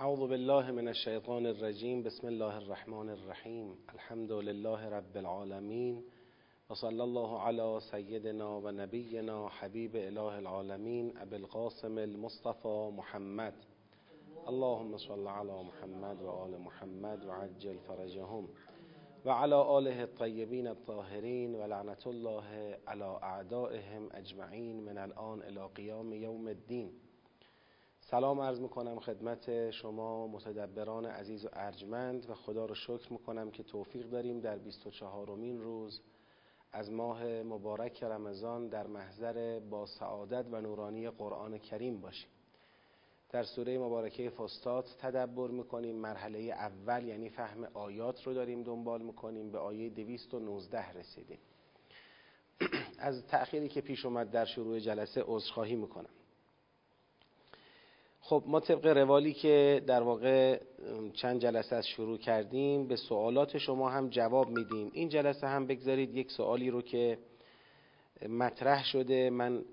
اعوذ بالله من الشیطان الرجیم. بسم الله الرحمن الرحیم. الحمد لله رب العالمین. و صلی الله علی سیدنا و نبینا حبیب اله العالمین. ابی القاسم المصطفى محمد. اللهم صل علی محمد و آل محمد و عجل فرجهم. و علی آله الطیبین الطاهرین. و لعنت الله علی اعدائهم اجمعین. من الان الى قیام یوم الدین. سلام عرض می‌کنم خدمت شما متدبران عزیز و ارجمند و خدا رو شکر می‌کنم که توفیق داریم در 24 مین روز از ماه مبارک رمضان در محضر با سعادت و نورانی قرآن کریم باشیم. در سوره مبارکه فستات تدبر می‌کنیم مرحله اول یعنی فهم آیات رو داریم دنبال می‌کنیم به آیه 219 رسیدیم. از تأخیری که پیش اومد در شروع جلسه عذرخواهی می‌کنم. خب ما طبق روالی که در واقع چند جلسه از شروع کردیم به سوالات شما هم جواب میدیم. این جلسه هم بگذارید یک سوالی رو که مطرح شده. من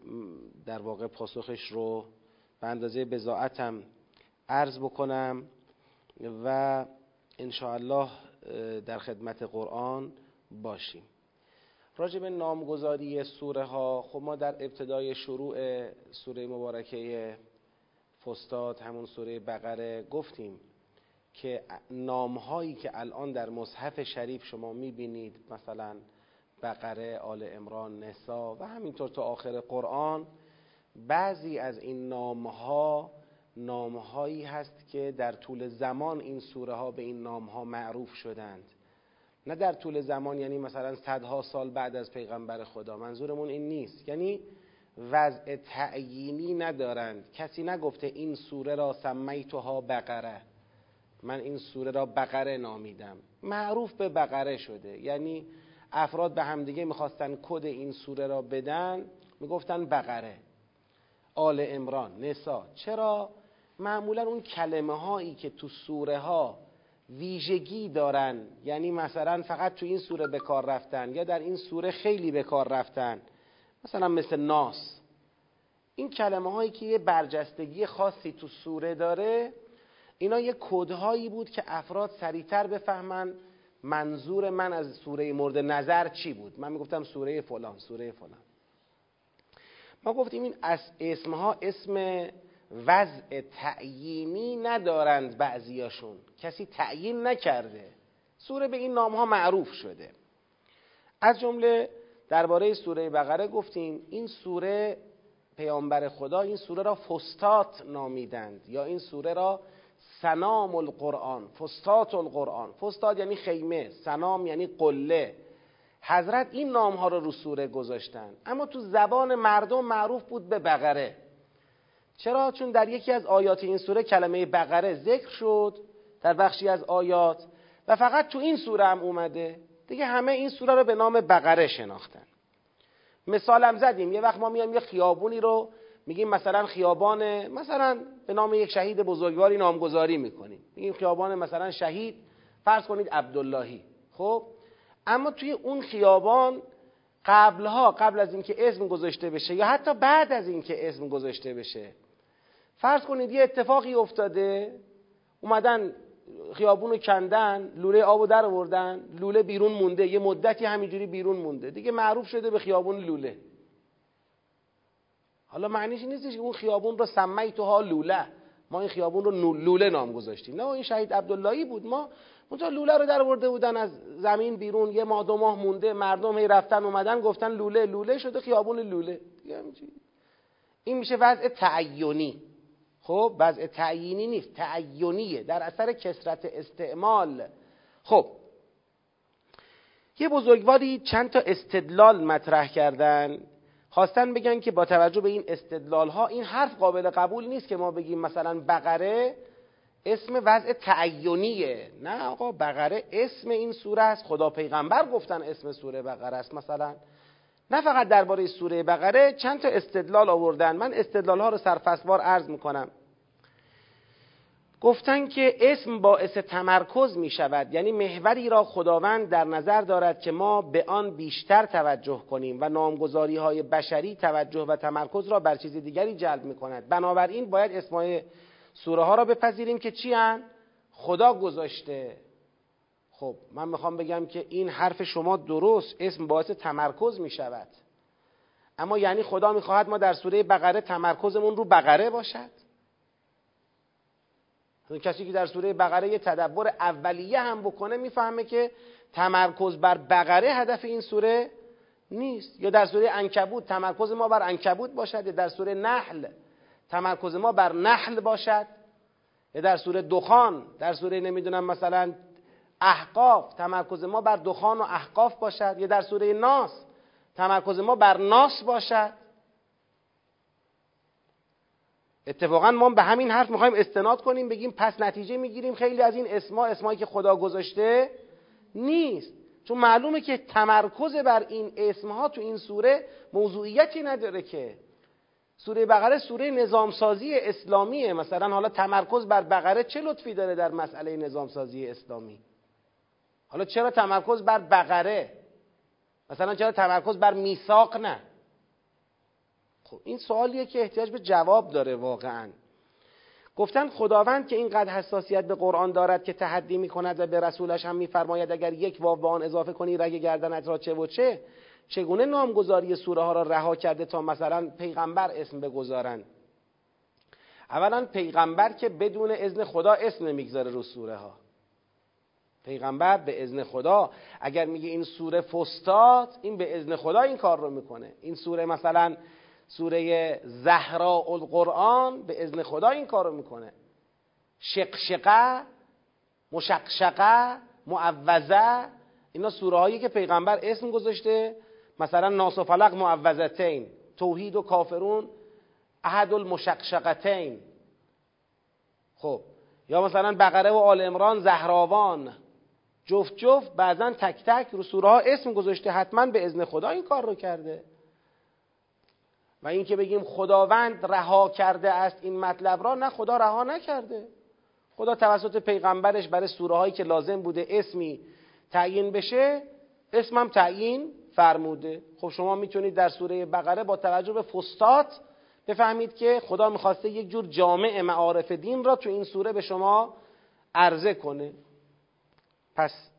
در واقع پاسخش رو به اندازه بزاعتم عرض بکنم و انشاءالله در خدمت قرآن باشیم. راجع به نامگذاری سوره ها خب ما در ابتدای شروع سوره مبارکه فستاد همون سوره بقره گفتیم که نامهایی که الان در مصحف شریف شما می‌بینید مثلا بقره، آل امران، نسا و همینطور تا آخر قرآن بعضی از این نامها نامهایی هست که در طول زمان این سوره ها به این نامها معروف شدند. نه در طول زمان یعنی مثلا صدها سال بعد از پیغمبر خدا منظورمون این نیست. یعنی وضع تعیینی ندارند. کسی نگفته این سوره را سمیتها بقره. من این سوره را بقره نامیدم. معروف به بقره شده. یعنی افراد به همدیگه می‌خواستن کد این سوره را بدن می‌گفتن بقره. آل امران نسا. چرا؟ معمولا اون کلمه هایی که تو سوره ها ویژگی دارن یعنی مثلا فقط تو این سوره به کار رفتن یا در این سوره خیلی به کار رفتن مثلا مثل ناس. این کلمه هایی که یه برجستگی خاصی تو سوره داره اینا یه کدهایی بود که افراد سریعتر بفهمن منظور من از سوره مورد نظر چی بود. من می‌گفتم سوره فلان سوره فلان. ما گفتیم این اسمها اسم وضع تعیینی ندارند بعضیاشون. کسی تعیین نکرده. سوره به این نام ها معروف شده. از جمله درباره سوره بقره گفتیم این سوره پیامبر خدا این سوره را فستات نامیدند یا این سوره را سنام القرآن فستات القرآن. فستات یعنی خیمه سنام یعنی قله. حضرت این نام ها رو رو سوره گذاشتن. اما تو زبان مردم معروف بود به بقره. چرا؟ چون در یکی از آیات این سوره کلمه بقره ذکر شد در بخشی از آیات. و فقط تو این سوره هم اومده. دیگه همه این سوره رو به نام بقره شناختن. مثالم زدیم. یه وقت ما میایم یه خیابونی رو میگیم مثلا خیابان مثلا به نام یک شهید بزرگواری نامگذاری می‌کنیم. میگیم خیابان مثلا شهید. فرض کنید عبداللهی. خب؟ اما توی اون خیابان قبلها قبل از اینکه اسم گذاشته بشه یا حتی بعد از اینکه اسم گذاشته بشه فرض کنید یه اتفاقی افتاده اومدن خیابون رو کندن لوله آب در آوردن لوله بیرون مونده یه مدتی همینجوری بیرون مونده. دیگه معروف شده به خیابون لوله. حالا معنیش نیستش که اون خیابون رو سمیتها لوله. ما این خیابون رو لوله نام گذاشتیم. نه این شهید عبداللهی بود. ما اونجا لوله رو در آورده بودن از زمین بیرون یه ماه دو ماه مونده مردم هی رفتن اومدن گفتن لوله لوله شده خیابون لوله. این میشه وضع تعینی. خب وضع تعیینی نیست تعینیه در اثر کسرت استعمال. خب یه بزرگواری چند تا استدلال مطرح کردن. خواستن بگن که با توجه به این استدلال ها این حرف قابل قبول نیست که ما بگیم مثلا بقره اسم وضع تعینیه. نه آقا بقره اسم این سوره است. خدا پیغمبر گفتن اسم سوره بقره است مثلا. نه فقط درباره سوره بقره چند تا استدلال آوردن. من استدلال ها رو سرفصلوار عرض می‌کنم. گفتن که اسم باعث تمرکز می شود یعنی محوری را خداوند در نظر دارد که ما به آن بیشتر توجه کنیم و نامگذاری های بشری توجه و تمرکز را بر چیز دیگری جلب می کند بنابراین باید اسمای سوره ها را بپذیریم که چی؟ خدا گذاشته. خب من می‌خوام بگم که این حرف شما درست اسم باعث تمرکز می‌شود. اما یعنی خدا می‌خواهد ما در سوره بقره تمرکزمون رو بقره باشد؟ کسی که در سوره بقره یه تدبر اولیه هم بکنه می‌فهمه که تمرکز بر بقره هدف این سوره نیست. یا در سوره انکبوت تمرکز ما بر انکبوت باشد یا در سوره نحل تمرکز ما بر نحل باشد. یا در سوره دخان در سوره نمی‌دونم مثلا احقاف. تمرکز ما بر دخان و احقاف باشد. یا در سوره ناس. تمرکز ما بر ناس باشد. اتفاقا ما به همین حرف می‌خوایم استناد کنیم بگیم پس نتیجه می‌گیریم. خیلی از این اسما اسمایی که خدا گذاشته نیست. چون معلومه که تمرکز بر این اسمها تو این سوره موضوعیتی نداره که. سوره بقره سوره نظامسازی اسلامیه. مثلا حالا تمرکز بر بقره چه لطفی داره در مسئله نظامسازی اسلامی؟ حالا چرا تمرکز بر بقره؟ مثلا چرا تمرکز بر میثاق نه؟ خب این سوالیه که احتیاج به جواب داره واقعا. گفتن خداوند که اینقدر حساسیت به قرآن دارد که تحدی می کند و به رسولش هم میفرماید اگر یک واو به آن اضافه کنی رگ گردنت را چه و چه؟ چگونه نامگذاری سوره ها را رها کرده تا مثلا پیغمبر اسم بگذارند؟ اولا پیغمبر که بدون اذن خدا اسم نمی‌گذاره رو سوره ها پیغمبر به اذن خدا اگر میگه این سوره فستاد این به اذن خدا این کار رو می‌کنه. این سوره مثلا سوره زهرا القرآن به اذن خدا این کارو می‌کنه. شقشقه مشقشقه معوزه اینا سوره هایی که پیغمبر اسم گذاشته مثلا ناس و فلق معوزتین توحید و کافرون احد المشقشقتین. خب یا مثلا بقره و آل امران زهراوان. جفت جفت بعضا تک تک رو سوره ها اسم گذاشته حتما به اذن خدا این کار رو کرده. و اینکه بگیم خداوند رها کرده است این مطلب را نه خدا رها نکرده. خدا توسط پیغمبرش برای سوره هایی که لازم بوده اسمی تعیین بشه اسمم تعیین فرموده. خب شما می‌تونید در سوره بقره با توجه به فستات بفهمید که خدا می‌خواسته یک جور جامع معارف دین را تو این سوره به شما عرضه کنه. پس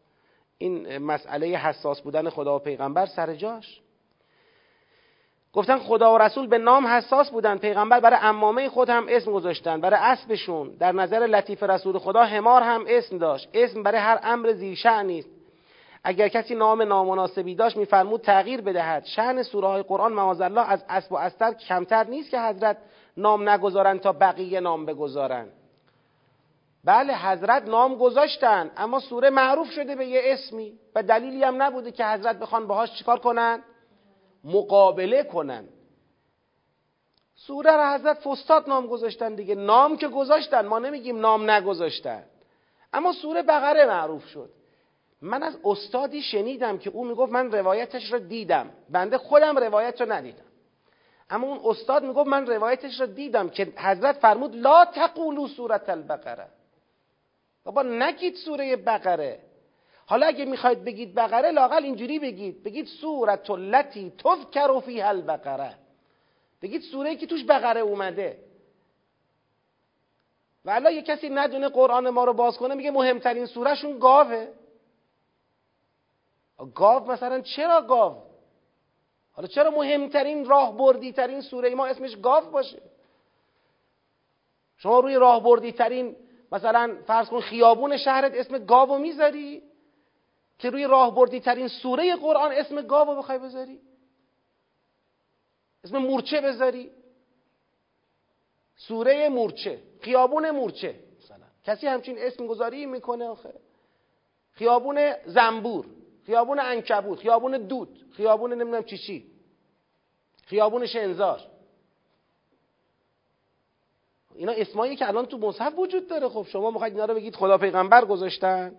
این مسئله حساس بودن خدا و پیغمبر سر جاش. گفتن خدا و رسول به نام حساس بودن پیغمبر برای امامه خود هم اسم گذاشتن برای اسبشون در نظر لطیف رسول خدا همار هم اسم داشت. اسم برای هر امر زیر نیست. اگر کسی نام نامناسبی داشت میفرمود تغییر بدهد. شأن سوره های قرآن معاذ از اسب و استر کمتر نیست که حضرت نام نگذارن تا بقیه نام بگذارن بله حضرت نام گذاشتن اما سوره معروف شده به یه اسمی و دلیلی هم نبوده که حضرت بخوان باهاش چیکار کنن؟ مقابله کنن. سوره را حضرت فستاد نام گذاشتن دیگه. نام که گذاشتن ما نمیگیم نام نگذاشتن. اما سوره بقره معروف شد. من از استادی شنیدم که او می‌گفت من روایتش را دیدم. بنده خودم روایت را ندیدم. اما اون استاد می‌گفت من روایتش را دیدم که حضرت فرمود لا تقولو سورت البقره بابا نگید سوره بقره. حالا اگه می‌خواید بگید بقره لاقل اینجوری بگید. بگید سورت لتی تذکر فیها البقره. بگید سوره که توش بقره اومده. و الان یه کسی ندونه قرآن ما رو باز کنه میگه مهمترین سورهشون گاوه. گاو مثلا چرا گاو؟ حالا چرا مهمترین راه بردی ترین سوره ما اسمش گاو باشه. شما روی راه بردی ترین مثلا فرض کن خیابون شهرت اسم گاو می‌ذاری که روی راه بردی ترین سوره قرآن اسم گاو بخوای بذاری؟ اسم مورچه بذاری؟ سوره مورچه خیابون مورچه مثلا. کسی همچین اسم گذاری می‌کنه آخه. خیابون زنبور خیابون انکبوت خیابون دود خیابون نمی‌دونم چی چی. خیابون شنزار اینا اسمایی که الان تو مصحف وجود داره. خب شما می‌خواید اینا رو بگید خدا پیغمبر گذاشتن.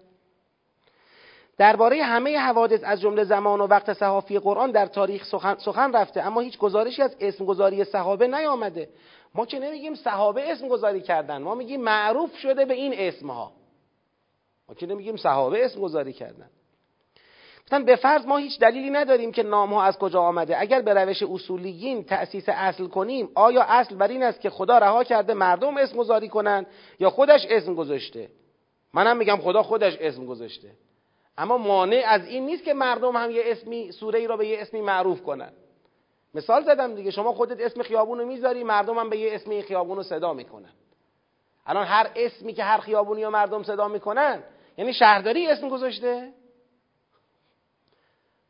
درباره همه حوادث از جمله زمان و وقت صحافی قرآن در تاریخ سخن, سخن رفته. اما هیچ گزارشی از اسم گذاری صحابه نیامده. ما که نمیگیم صحابه اسم گذاری کردن. ما میگیم معروف شده به این اسمها. ما که نمیگیم صحابه اسم گذاری کردن. گفتن به فرض ما هیچ دلیلی نداریم که نام ها از کجا آمده. اگر به روش اصولیین تأسیس اصل کنیم آیا اصل بر این است که خدا رها کرده مردم اسم گذاری کنن یا خودش اسم گذاشته؟ منم میگم خدا خودش اسم گذاشته. اما مانع از این نیست که مردم هم یه اسمی سوره ای را به یه اسمی معروف کنن. مثال زدم دیگه شما خودت اسم خیابون رو می‌ذاری مردم هم به یه اسمی خیابون رو صدا می‌کنن. الان هر اسمی که هر خیابونی یا مردم صدا می‌کنن یعنی شهرداری اسم گذاشته؟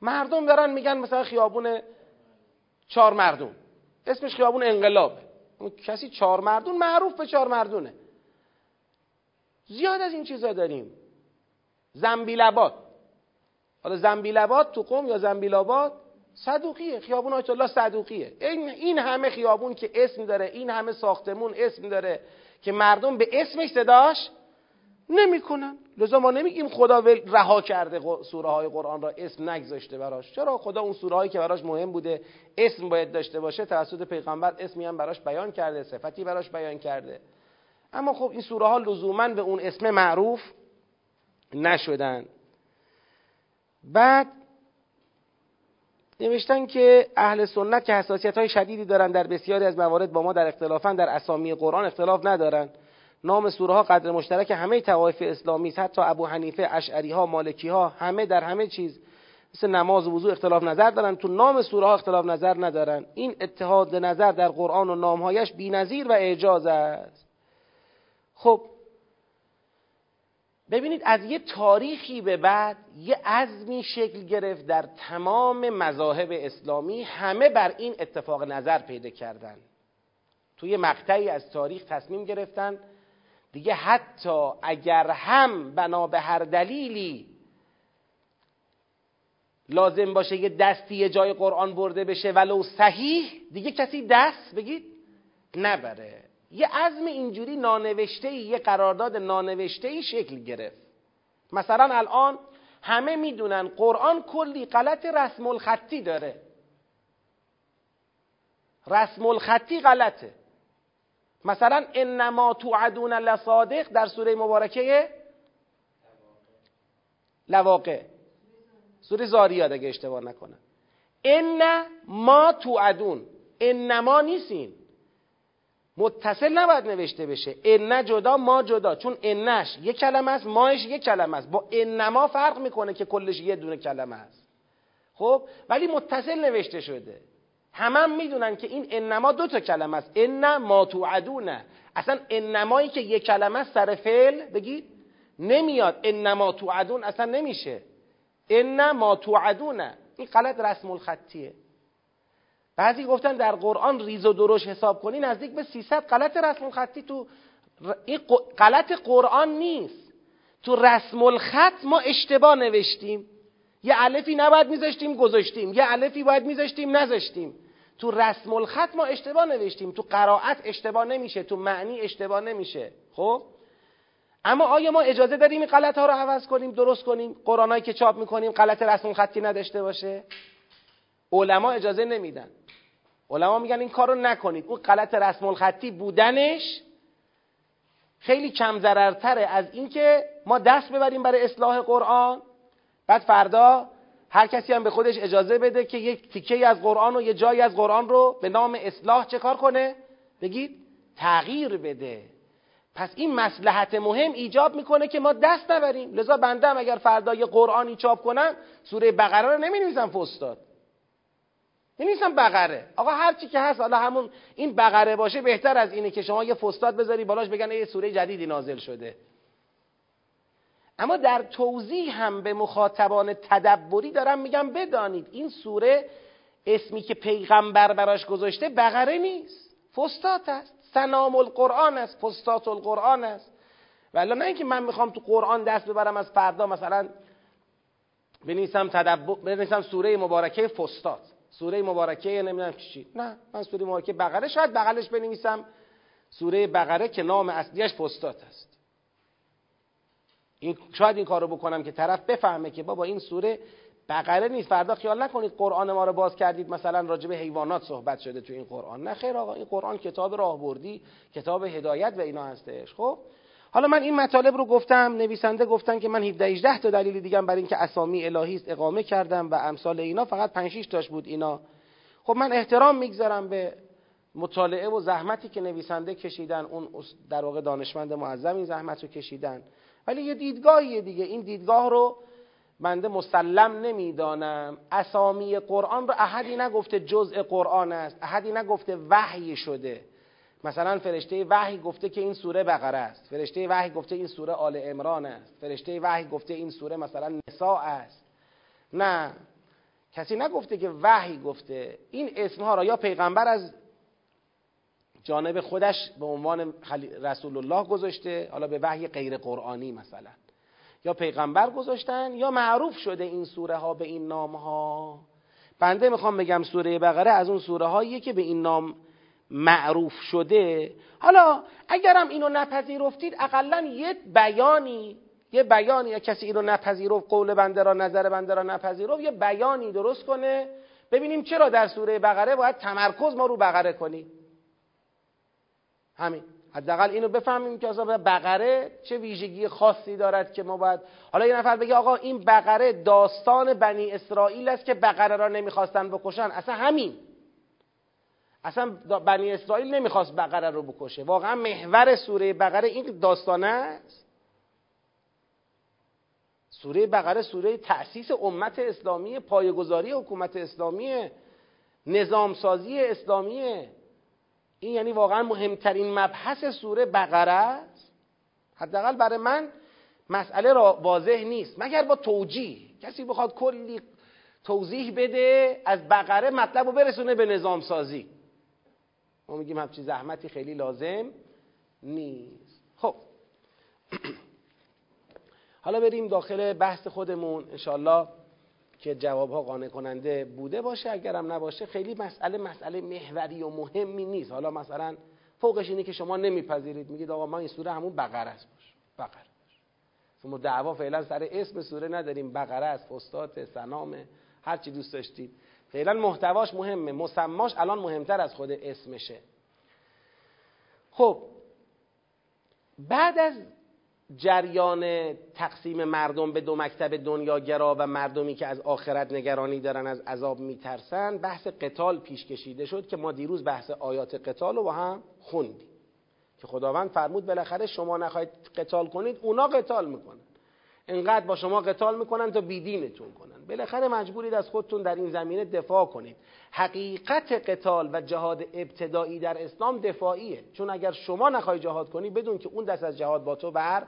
مردم دارن میگن مثلا خیابون چهار مردم. اسمش خیابون انقلاب. کسی چهار مردون معروف به چهار مردونه. زیاد از این چیزا داریم. زنبیلاباد حالا زنبیلاباد تو قوم یا زنبیلاباد صدوقیه. خیابون آیت الله صدوقیه. این, این همه خیابون که اسم داره این همه ساختمون اسم داره که مردم به اسمش صداش نمی‌کنن. لذا ما نمیگیم خدا رها کرده سوره های قرآن را اسم نگذاشته براش. چرا؟ خدا اون سوره هایی که براش مهم بوده اسم باید داشته باشه توسط پیغمبر اسمی هم براش بیان کرده صفتی براش بیان کرده. اما خب این سوره ها لزوما به اون اسم معروف نشدن. بعد نوشتن که اهل سنت که حساسیت های شدیدی دارن در بسیاری از موارد با ما در اختلافن در اسامی قرآن اختلاف ندارن. نام سوره ها قدر مشترک همه توایف اسلامی است. حتی ابو حنیفه اشعری ها مالکی ها همه در همه چیز مثل نماز و وضوع اختلاف نظر دارن. تو نام سوره ها اختلاف نظر ندارن. این اتحاد نظر در قرآن و نامهایش بی‌نظیر و اعجاز است. خب ببینید از یه تاریخی به بعد یه عزمی شکل گرفت در تمام مذاهب اسلامی. همه بر این اتفاق نظر پیدا کردن. توی مقطعی از تاریخ تصمیم گرفتن دیگه حتی اگر هم بنا به هر دلیلی لازم باشه یه دستی یه جای قرآن برده بشه ولو صحیح دیگه کسی دست بگید نبره. یه عزم اینجوری نانوشته یه قرارداد نانوشته شکل گرفت. مثلا الان همه می‌دونن قرآن کلی غلط رسم الخطی داره. رسم الخطی غلطه. مثلا انما توعدون لصادق در سوره مبارکه لواقع. سوره زاریات اگه اشتباه نکنم. ان ما توعدون. انما نیستین. متصل نباید نوشته بشه. ان جدا ما جدا. چون انش یک کلمه است ماش یک کلمه است. با انما فرق می‌کنه که کلش یه دونه کلمه است. خب؟ ولی متصل نوشته شده. همه هم می‌دونن که این انما دو تا کلمه است. ان ما توعدونه اصلا انمایی که یک کلمه سر فعل بگید نمیاد. انما توعدون اصلا نمیشه. ان ما توعدونه این غلط رسم الخطیه بعضی گفتن در قرآن ریز و درش حساب کنی نزدیک به 300 غلط رسم الخطی تو این غلط قرآن نیست. تو رسم الخط ما اشتباه نوشتیم. یه علفی نباید میذاشتیم گذاشتیم. یه علفی باید میذاشتیم نذاشتیم. تو رسم الخط ما اشتباه نوشتیم تو قرائت اشتباه نمیشه تو معنی اشتباه نمیشه خب؟ اما آیا ما اجازه داریم این غلط ها رو عوض کنیم درست کنیم؟ قرآنایی که چاپ می‌کنیم غلط رسم خطی نداشته باشه؟ علما اجازه نمیدن. علما میگن این کارو نکنید. اون غلط رسم الخطی بودنش خیلی کم ضررتره از اینکه ما دست ببریم برای اصلاح قرآن. بعد فردا هر کسی هم به خودش اجازه بده که یک تیکه از قرآن و یه جایی از قرآن رو به نام اصلاح چه کار کنه؟ بگید تغییر بده. پس این مسلحت مهم ایجاب می‌کنه که ما دست نبریم. لذا بنده هم اگر فردا یه قرآنی چاپ کنم سوره بقره رو نمی نویسم فستاد می بقره. آقا هر چی که هست حالا همون این بقره باشه بهتر از اینه که شما یه فستاد بذاری بالاش بگن یه سوره جدیدی نازل شده. اما در توضیح هم به مخاطبان تدبری دارم میگم بدانید این سوره اسمی که پیغمبر براش گذاشته بقره نیست فستات است سنام القرآن است فستات القرآن است. ولی نه اینکه من می‌خوام تو قرآن دست ببرم از فردا مثلا بنویسم تدبر بنویسم سوره مبارکه فستات سوره مبارکه نمی‌دونم چی نه من سوره مبارکه بقره شاید بغلش بنویسم. سوره بقره که نام اصلیش فستات است. این شاید این کارو بکنم که طرف بفهمه که بابا این سوره بقره نیست فردا خیال نکنید قرآن ما رو باز کردید. مثلا راجع حیوانات صحبت شده تو این قرآن. نه خیر آقا این قرآن کتاب راهبردی کتاب هدایت و اینا هستش. خب؟ حالا من این مطالب رو گفتم نویسنده گفتن که من 17 18 تا دلیل دیگه برای اینکه اسامی الهی است اقامه کردم و امثال اینا فقط 5 6 تاش بود اینا. خب من احترام می‌گذارم به مطالعه و زحمتی که نویسنده کشیدن اون در واقع دانشمند معظم این زحمت رو کشیدن. ولی یه دیدگاهیه دیگه. این دیدگاه رو بنده مسلم نمی‌دانم. اسامی قرآن رو احدی نگفته جزء قرآن است. احدی نگفته وحی شده. مثلا فرشته وحی گفته که این سوره بقره است. فرشته وحی گفته این سوره آل عمران است. فرشته وحی گفته این سوره مثلا نساء است. نه. کسی نگفته که وحی گفته. این اسمها را یا پیغمبر از جانب خودش به عنوان رسول الله گذاشته حالا به وحی غیر قرآنی مثلا. یا پیغمبر گذاشتن یا معروف شده این سوره ها به این نام ها بنده می‌خوام بگم سوره بقره از اون سوره هایی که به این نام معروف شده. حالا اگرم اینو نپذیرفتید اقلا یه بیانی یه بیانی یا کسی اینو نپذیرفت قول بنده را نظر بنده را نپذیرفت یه بیانی درست کنه. ببینیم چرا در سوره بقره باید تمرکز ما رو بقره کنیم. همین. حداقل اینو بفهمیم که اصلا بقره چه ویژگی خاصی دارد که ما باید حالا یه نفر بگه آقا این بقره داستان بنی اسرائیل است که بقره را نمی‌خواستن بکشن. اصلا همین. اصلا بنی اسرائیل نمی‌خواست بقره رو بکشه. واقعا محور سوره بقره این داستانه است. سوره بقره سوره تأسیس امت اسلامی پایگذاری حکومت اسلامی نظامسازی اسلامیه این یعنی واقعا مهمترین مبحث سوره بقره است. حداقل برای من مسئله را واضح نیست. مگر با توجیه. کسی بخواد کلی توضیح بده از بقره مطلب رو برسونه به نظام سازی ما میگیم همچی زحمتی خیلی لازم نیست. خب. حالا بریم داخل بحث خودمون انشالله که جوابها قانع کننده بوده باشه اگرم نباشه خیلی مسئله مسئله محوری و مهمی نیست. حالا مثلا فوقش اینه که شما نمیپذیرید. میگید آقا ما این سوره همون بقره است. باش بقره ما دعوا فعلا سر اسم سوره نداریم. بقره است فستات سنام هر چی دوست داشتید. فعلا محتواش مهمه. مسماش الان مهمتر از خود اسمشه. خب بعد از جریان تقسیم مردم به دو مکتب دنیاگرا و مردمی که از آخرت نگرانی دارن از عذاب میترسن بحث قتال پیش کشیده شد که ما دیروز بحث آیات قتال رو با هم خوندیم. که خداوند فرمود بالاخره شما نخواهید قتال کنید اونا قتال می‌کنن. انقدر با شما قتال می‌کنن تا بیدینتون کنن. بالاخره مجبورید از خودتون در این زمینه دفاع کنید. حقیقت قتال و جهاد ابتدایی در اسلام دفاعیه. چون اگر شما نخواهی جهاد کنی بدون که اون دست از جهاد با تو بر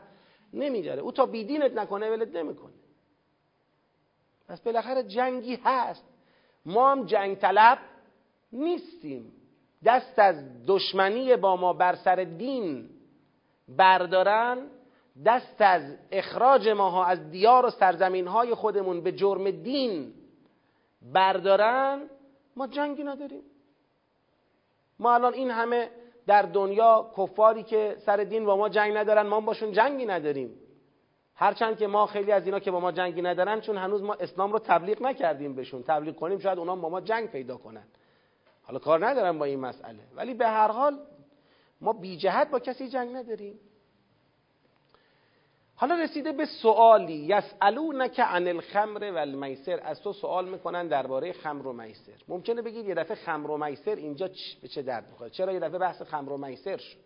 نمیداره. او تا بیدینت نکنه ولت نمی‌کنه. پس بالاخره جنگی هست. ما هم جنگ طلب نیستیم. دست از دشمنی با ما بر سر دین بردارن دست از اخراج ماها از دیار و سرزمین های خودمون به جرم دین بردارن ما جنگی نداریم. ما الان این همه در دنیا کفاری که سر دین با ما جنگ ندارن ما باشون جنگی نداریم. هرچند که ما خیلی از اینا که با ما جنگی ندارن چون هنوز ما اسلام رو تبلیغ نکردیم بهشون. تبلیغ کنیم شاید اونا با ما جنگ پیدا کنن. حالا کار ندارم با این مسئله. ولی به هر حال ما بی جهت با کسی جنگ نداریم. حالا رسیده به سوالی. یسالونک عن الخمر و المیسر از تو سوال می‌کنن درباره خمر و میسر. ممکنه بگید یه دفعه خمر و میسر اینجا به چه درد می‌خوره؟ چرا یه دفعه بحث خمر و میسر شد؟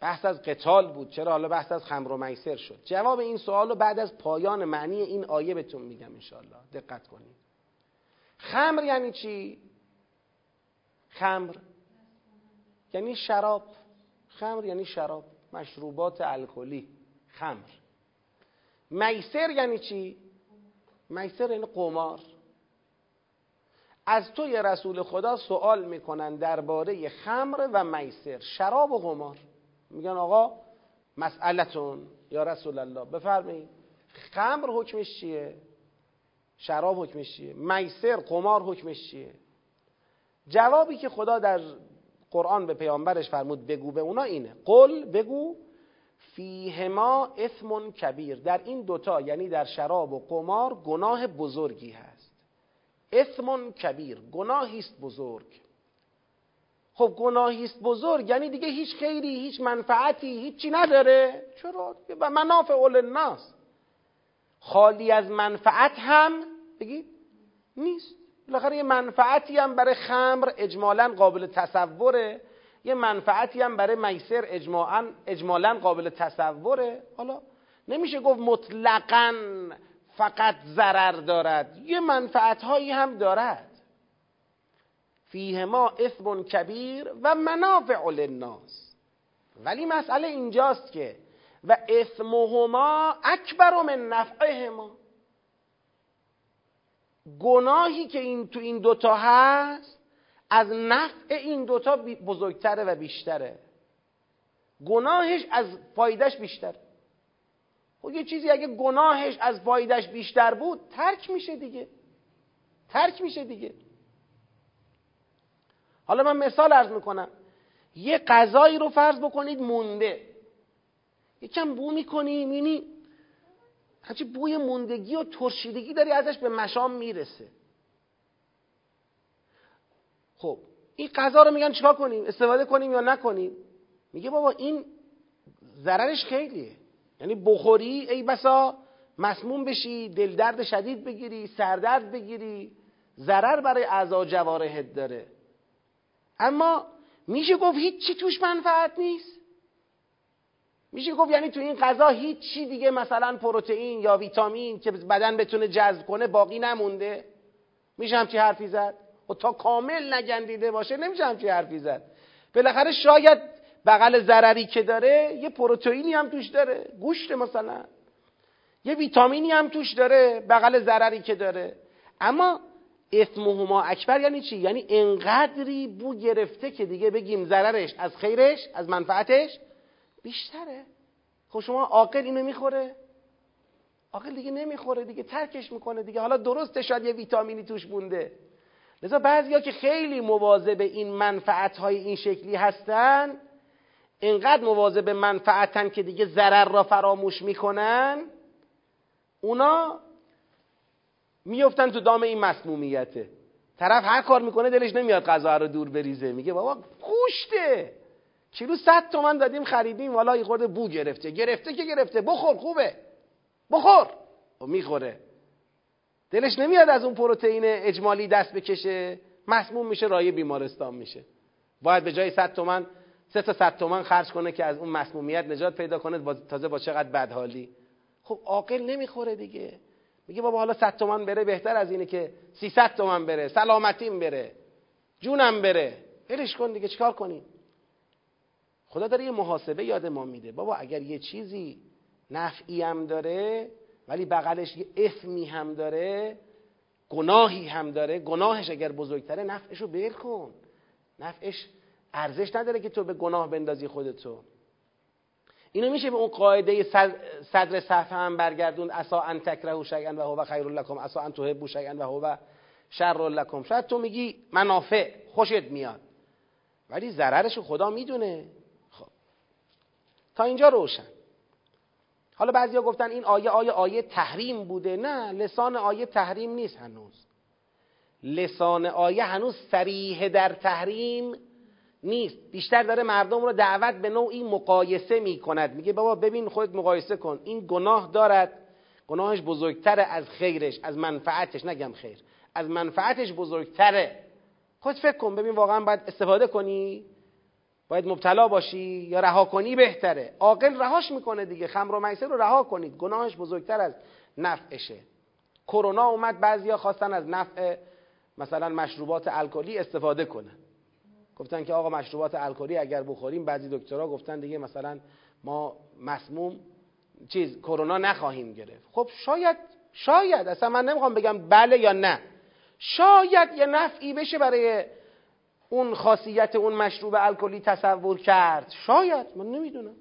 بحث از قتال بود. چرا حالا بحث از خمر و میسر شد؟ جواب این سوال رو بعد از پایان معنی این آیه بهتون میگم انشالله دقت کنید. خمر یعنی چی؟ خمر. یعنی شراب. خمر یعنی شراب. مشروبات الکلی خمر. میسر یعنی چی؟ میسر یعنی قمار. از تو یه رسول خدا سوال می‌کنن درباره خمر و میسر شراب و قمار. میگن آقا مسئلتون یا رسول الله بفرمایید خمر حکمش چیه؟ شراب حکمش چیه؟ میسر قمار حکمش چیه؟ جوابی که خدا در قرآن به پیامبرش فرمود بگو به اونا اینه. قل بگو فیهما اسم کبیر. در این دوتا یعنی در شراب و قمار گناه بزرگی هست. اسم کبیر گناهی است بزرگ. خب گناهیست بزرگ یعنی دیگه هیچ خیری هیچ منفعتی هیچی نداره. چرا؟ و منافع الناس خالی از منفعت هم بگید نیست. بالاخره یه منفعتی هم برای خمر اجمالا قابل تصوره. یه منفعتی هم برای میسر اجمالا, قابل تصوره. حالا نمیشه گفت مطلقا فقط ضرر دارد. یه منفعت هایی هم دارد. فیهما اثم کبیر و منافع للناس. ولی مسئله اینجاست که و اثمهما اکبر من نفعهما. گناهی که این تو این دوتا هست از نفع این دوتا بزرگتره و بیشتره. گناهش از فایدهش بیشتره خب یه چیزی اگه گناهش از فایدهش بیشتر بود ترک میشه دیگه. ترک میشه دیگه. حالا من مثال ارز می‌کنم. یه غذایی رو فرض بکنید مونده. یکم بو می‌کنی می‌بینی هرچی بوی موندگی و ترشیدگی داری ازش به مشام می‌رسه. خب این غذا رو میگن چیکار کنیم؟ استفاده کنیم یا نکنیم؟ میگه بابا این ضررش خیلیه. یعنی بخوری ای بسا مسموم بشی دل درد شدید بگیری سردرد بگیری ضرر برای اعضا جوارحت داره. اما میشه گفت هیچ چی توش منفعت نیست. میشه گفت یعنی تو این غذا هیچ چی دیگه مثلا پروتئین یا ویتامین که بدن بتونه جذب کنه باقی نمونده. میشه همچی حرفی زد؟ و خب تا کامل نگندیده باشه نمیشه همچی حرفی زد. بالاخره شاید بغل ضرری که داره یه پروتئینی هم توش داره گوشت مثلا. یه ویتامینی هم توش داره بغل ضرری که داره. اما اسمهما اکبر یعنی چی؟ یعنی انقدری بو گرفته که دیگه بگیم ضررش از خیرش از منفعتش بیشتره. خب شما عاقل اینو می‌خوره؟ عاقل دیگه نمی‌خوره دیگه ترکش می‌کنه دیگه. حالا درسته شاید یه ویتامینی توش بونده لذا بعضیا که خیلی مواظب این منفعت های این شکلی هستن اینقدر مواظب منفعتن که دیگه ضرر را فراموش می‌کنن اونا میفتن تو دام این مسمومیته. طرف هر کار می‌کنه دلش نمیاد غذا رو دور بریزه. میگه بابا گوشته کیلو صد تومن دادیم خریدیم؟ والا این خورده بو گرفته. گرفته که گرفته. بخور خوبه. بخور. و خب می‌خوره. دلش نمیاد از اون پروتئین اجمالی دست بکشه. مسموم میشه رای بیمارستان میشه. باید به جای 100 تومن سه تا 100 تومن خرج کنه که از اون مسمومیت نجات پیدا کنه با تازه با چقدر بدحالی. خب عاقل نمی‌خوره دیگه. میگه بابا حالا 100 تومن بره بهتر از اینه که 300 تومن بره. سلامتیم بره. جونم بره. ولش کن دیگه چیکار کنیم؟ خدا داره یه محاسبه یاد ما میده. بابا اگر یه چیزی نفعی هم داره ولی بغلش یه اسمی هم داره گناهی هم داره گناهش اگر بزرگتره نفعش رو بیل کن. نفعش ارزش نداره که تو به گناه بندازی خودتو اینو میشه به اون قاعده صدر صفحه هم برگردون اسا ان تکرهو شیئا و هو خیر لکم. اسا ان تحبوا شیئا و هو شر لکم. شاید تو میگی منافع خوشت میاد. ولی ضررش خدا می‌دونه. تا اینجا روشن. حالا بعضیا گفتن این آیه آیه آیه تحریم بوده. نه لسان آیه تحریم نیست هنوز. لسان آیه هنوز سریح در تحریم نیست. بیشتر داره مردم رو دعوت به نوعی مقایسه می کند میگه بابا ببین خودت مقایسه کن. این گناه دارد. گناهش بزرگتره از خیرش از منفعتش. نگم خیر. از منفعتش بزرگتره. خود فکر کن ببین واقعا باید استفاده کنی. باید مبتلا باشی یا رها کنی بهتره. عاقل رهاش می‌کنه دیگه. خمر و میسر رو رها کنید. گناهش بزرگتر از نفعشه. کرونا اومد بعضیا خواستن از نفع مثلا مشروبات الکلی استفاده کنن. گفتن که آقا مشروبات الکلی اگر بخوریم بعضی دکترها گفتن دیگه مثلا ما مسموم چیز کرونا نخواهیم گرفت. خب شاید شاید اصلا من نمی‌خوام بگم بله یا نه. شاید یه نفعی بشه برای اون خاصیت اون مشروب الکلی تصور کرد. شاید من نمی‌دونم.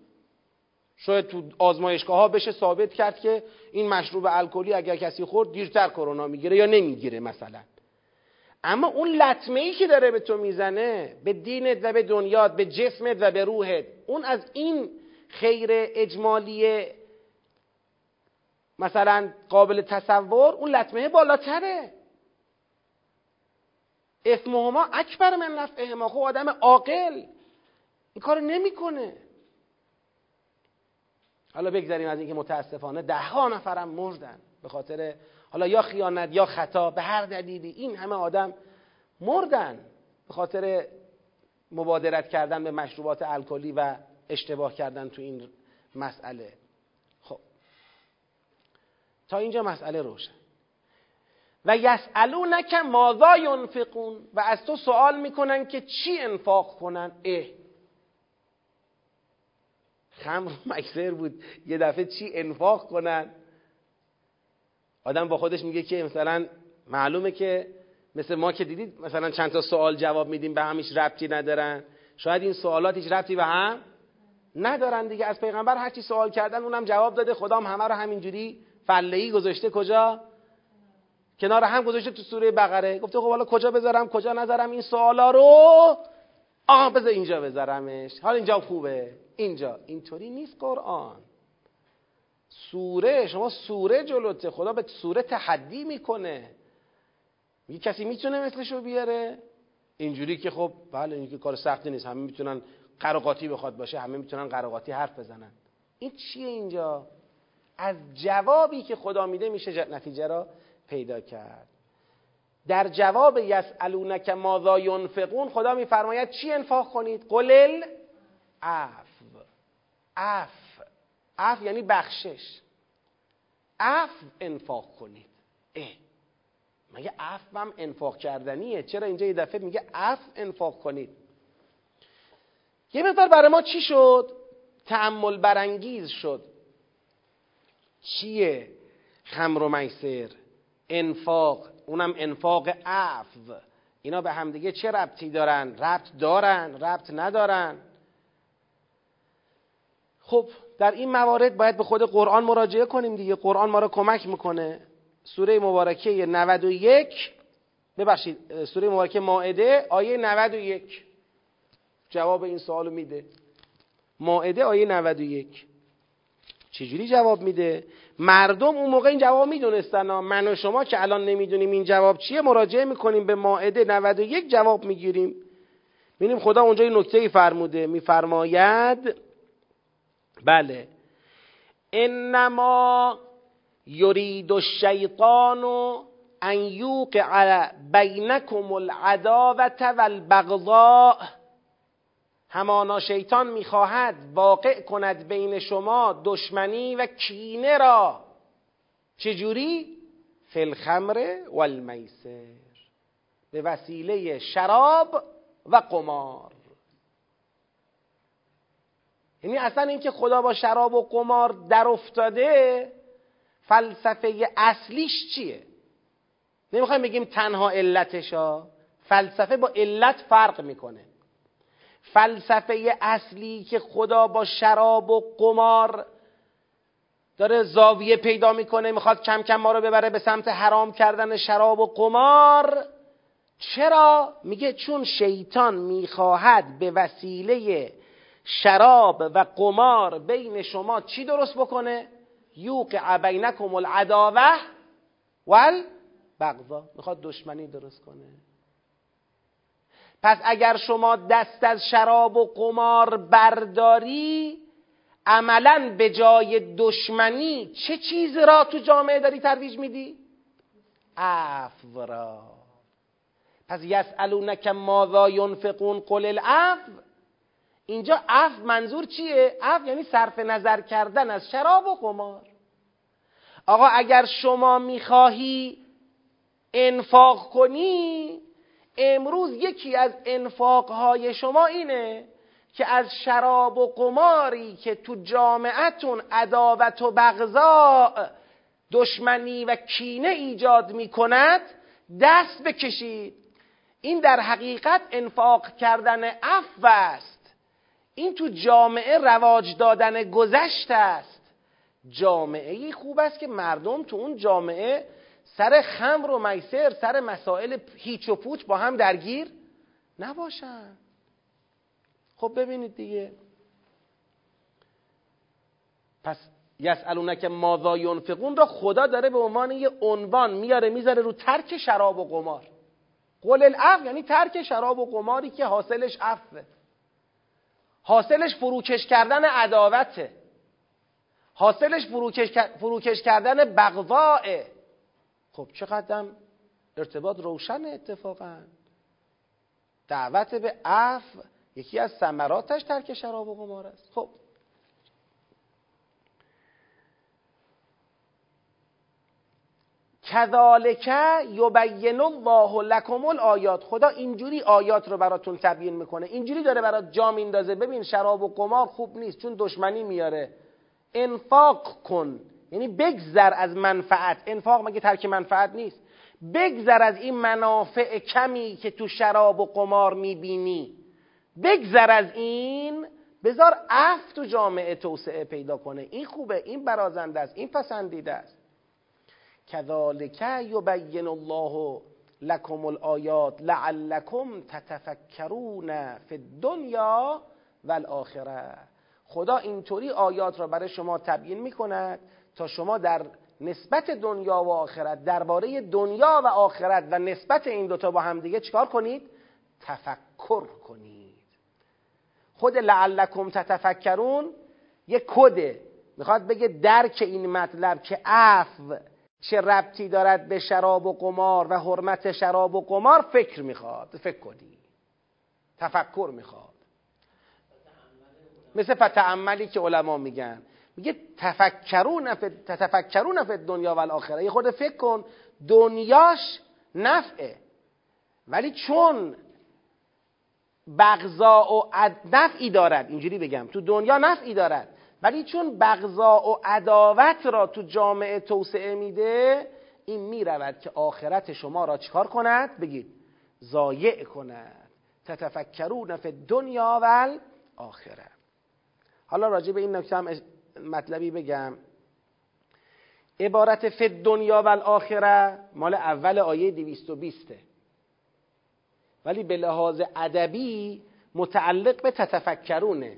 شاید تو آزمایشگاه ها بشه ثابت کرد که این مشروب الکلی اگر کسی خورد دیرتر کرونا می‌گیره یا نمی‌گیره مثلا. اما اون لطمه ای که داره به تو می‌زنه به دینت و به دنیات به جسمت و به روحت اون از این خیر اجمالی مثلا قابل تصور اون لطمه بالاتره. اسمهما اکبر من نفعهما خب آدم عاقل. این کار نمی‌کنه. حالا بگذاریم از اینکه متاسفانه ده ها نفرم مردن. به خاطر حالا یا خیانت یا خطا به هر دلیلی این همه آدم مردن. به خاطر مبادرت کردن به مشروبات الکلی و اشتباه کردن تو این مسئله. خب. تا اینجا مسئله روشن. و یسالونک ماذا ینفقون و از تو سوال می‌کنن که چی انفاق کنن؟ اه. خمر مکسر بود. یه دفعه چی انفاق کنن؟ آدم با خودش میگه که مثلا معلومه که مثل ما که دیدید مثلا چند تا سوال جواب میدیم به همیش ربطی ندارن. شاید این سوالات هیچ ربطی به هم ندارن دیگه. از پیغمبر هرچی سوال کردن اونم جواب داده. خدام همه رو همینجوری فلهی گذاشته. کجا؟ کنار هم گذاشته تو سوره بقره. گفته خب حالا کجا بذارم کجا نذارم؟ این سوالا رو آه بذار اینجا بذارمش. حالا اینجا خوبه. اینجا. اینطوری نیست قرآن. سوره شما سوره جلوته. خدا به سوره تحدی می‌کنه. میگه کسی می‌تونه مثلشو بیاره؟ اینجوری که خب بله این که کار سختی نیست. همه می‌تونن قراقاتی بخواد باشه. همه می‌تونن قراقاتی حرف بزنن. این چیه اینجا؟ از جوابی که خدا میده میشه نتیجه را پیدا کرد. در جواب یسالونک ماذا ینفقون خدا میفرماید چی انفاق کنید؟ قلل عفو عفو. عفو یعنی بخشش. عفو انفاق کنید. اه. مگه عفو هم انفاق کردنیه؟ چرا اینجا یه دفعه میگه عفو انفاق کنید؟ یه مقدار برای ما چی شد؟ تعمل برانگیز شد. چیه؟ خمر و میسر. انفاق اونم انفاق عفو. اینا به همدیگه چه ربطی دارن؟ ربط دارن ربط ندارن. خب در این موارد باید به خود قرآن مراجعه کنیم دیگه. قرآن ما را کمک می‌کنه. سوره مبارکه 91 ببخشید سوره مبارکه ماعده آیه 91 جواب این سوالو میده. ماعده آیه 91 چجوری جواب میده؟ مردم اون موقع این جواب می‌دونستن من و شما که الان نمی‌دونیم این جواب چیه مراجعه می‌کنیم به ماعده 91 جواب می‌گیریم. ببینیم خدا اونجا این نکته فرموده میفرماید بله انما یرید الشیطان ان یوقع بینکم العداوه والبغضاء همانا شیطان می‌خواهد واقع کند بین شما دشمنی و کینه را. چجوری؟ فی الخمر والمیسر به وسیله شراب و قمار. یعنی اصلا اینکه خدا با شراب و قمار در افتاده فلسفه اصلیش چیه؟ نمی‌خوایم بگیم تنها علتشا فلسفه با علت فرق می‌کنه. فلسفه اصلی که خدا با شراب و قمار داره زاویه پیدا می‌کنه می‌خواد کم کم ما رو ببره به سمت حرام کردن شراب و قمار چرا؟ میگه چون شیطان می‌خواهد به وسیله شراب و قمار بین شما چی درست بکنه؟ یوقع بینکم العداوه والبغضا می‌خواد دشمنی درست کنه پس اگر شما دست از شراب و قمار برداری عملا به جای دشمنی چه چیز را تو جامعه داری ترویج میدی؟ عفو را پس یسالونک ماذا ینفقون قل العفو اینجا عفو منظور چیه؟ عفو یعنی صرف نظر کردن از شراب و قمار آقا اگر شما می‌خواهی انفاق کنی امروز یکی از انفاقهای شما اینه که از شراب و قماری که تو جامعتون عداوت و بغضا دشمنی و کینه ایجاد می کند دست بکشید. این در حقیقت انفاق کردن عفو است. این تو جامعه رواج دادن گذشت است. جامعه خوب است که مردم تو اون جامعه سر خمر و میسر سر مسائل هیچ و پوچ با هم درگیر نباشن. خب ببینید دیگه. پس یسالونک ماذا ینفقون را خدا داره به عنوان یه عنوان میاره می‌ذاره رو ترک شراب و قمار. قول العفو یعنی ترک شراب و قماری که حاصلش عفوه. حاصلش فروکش کردن عداوته. حاصلش فروکش, فروکش کردن بغضاء خب چقدر ارتباط روشن اتفاقا؟ دعوت به عفو یکی از ثمراتش ترک شراب و قمار است. خب. کذالک یبین الله لکم الآیات. خدا اینجوری آیات رو براتون تبیین می‌کنه. اینجوری داره برات جا میندازه ببین شراب و قمار خوب نیست چون دشمنی میاره. انفاق کن. یعنی بگذر از منفعت. انفاق مگه ترک منفعت نیست؟ بگذر از این منافع کمی که تو شراب و قمار می‌بینی. بگذر از این بذار عفو تو جامعه توسعه پیدا کنه. این خوبه این برازنده است این پسندیده است. کذالک یبین الله لکم الآیات لعلکم تتفکرون فی الدنیا والآخره خدا اینطوری آیات را برای شما تبیین می کند تا شما در نسبت دنیا و آخرت درباره دنیا و آخرت و نسبت این دوتا با همدیگه چکار کنید؟ تفکر کنید. خود لعلکم تتفکرون یک کده. می‌خواد بگه درک این مطلب که عفو چه ربطی دارد به شراب و قمار و حرمت شراب و قمار فکر می‌خواد. فکر کنی. تفکر می‌خواد. مثل فتعملی که علما میگن. میگه تفکرون فی تفکرون فی دنیا و الاخره. یه خود فکر کن دنیاش نفعه. ولی چون بغضا و نفعی دارد اینجوری بگم تو دنیا نفعی دارد ولی چون بغضا و عداوت را تو جامعه توسعه میده این می‌رود که آخرت شما را چکار کند؟ بگید ضایع کند. تتفکرون فی دنیا و آخره حالا راجع به این نکته هم مطلبی بگم. عبارت فی دنیا و آخره مال اول آیه 220 ولی به لحاظ ادبی متعلق به تتفکرونه.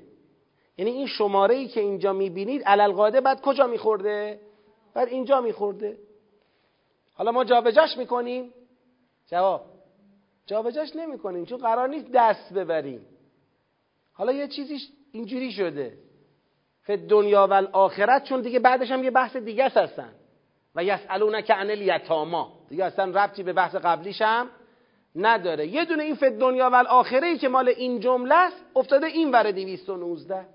یعنی این شماره ای که اینجا می‌بینید علالقاده بعد کجا میخورده؟ بعد اینجا میخورده. حالا ما جابجاش می‌کنیم؟ جواب. جابجاش نمی‌کنیم چون قرار نیست دست ببریم. حالا یه چیزی اینجوری شده. فی دنیا و الاخرت چون دیگه بعدش هم یه بحث دیگه هستن. و یسالونک عن الیتاما دیگه اصلا ربطی به بحث قبلیش هم نداره. یه دونه این فی دنیا و ای که مال این جمله است افتاده این ور 219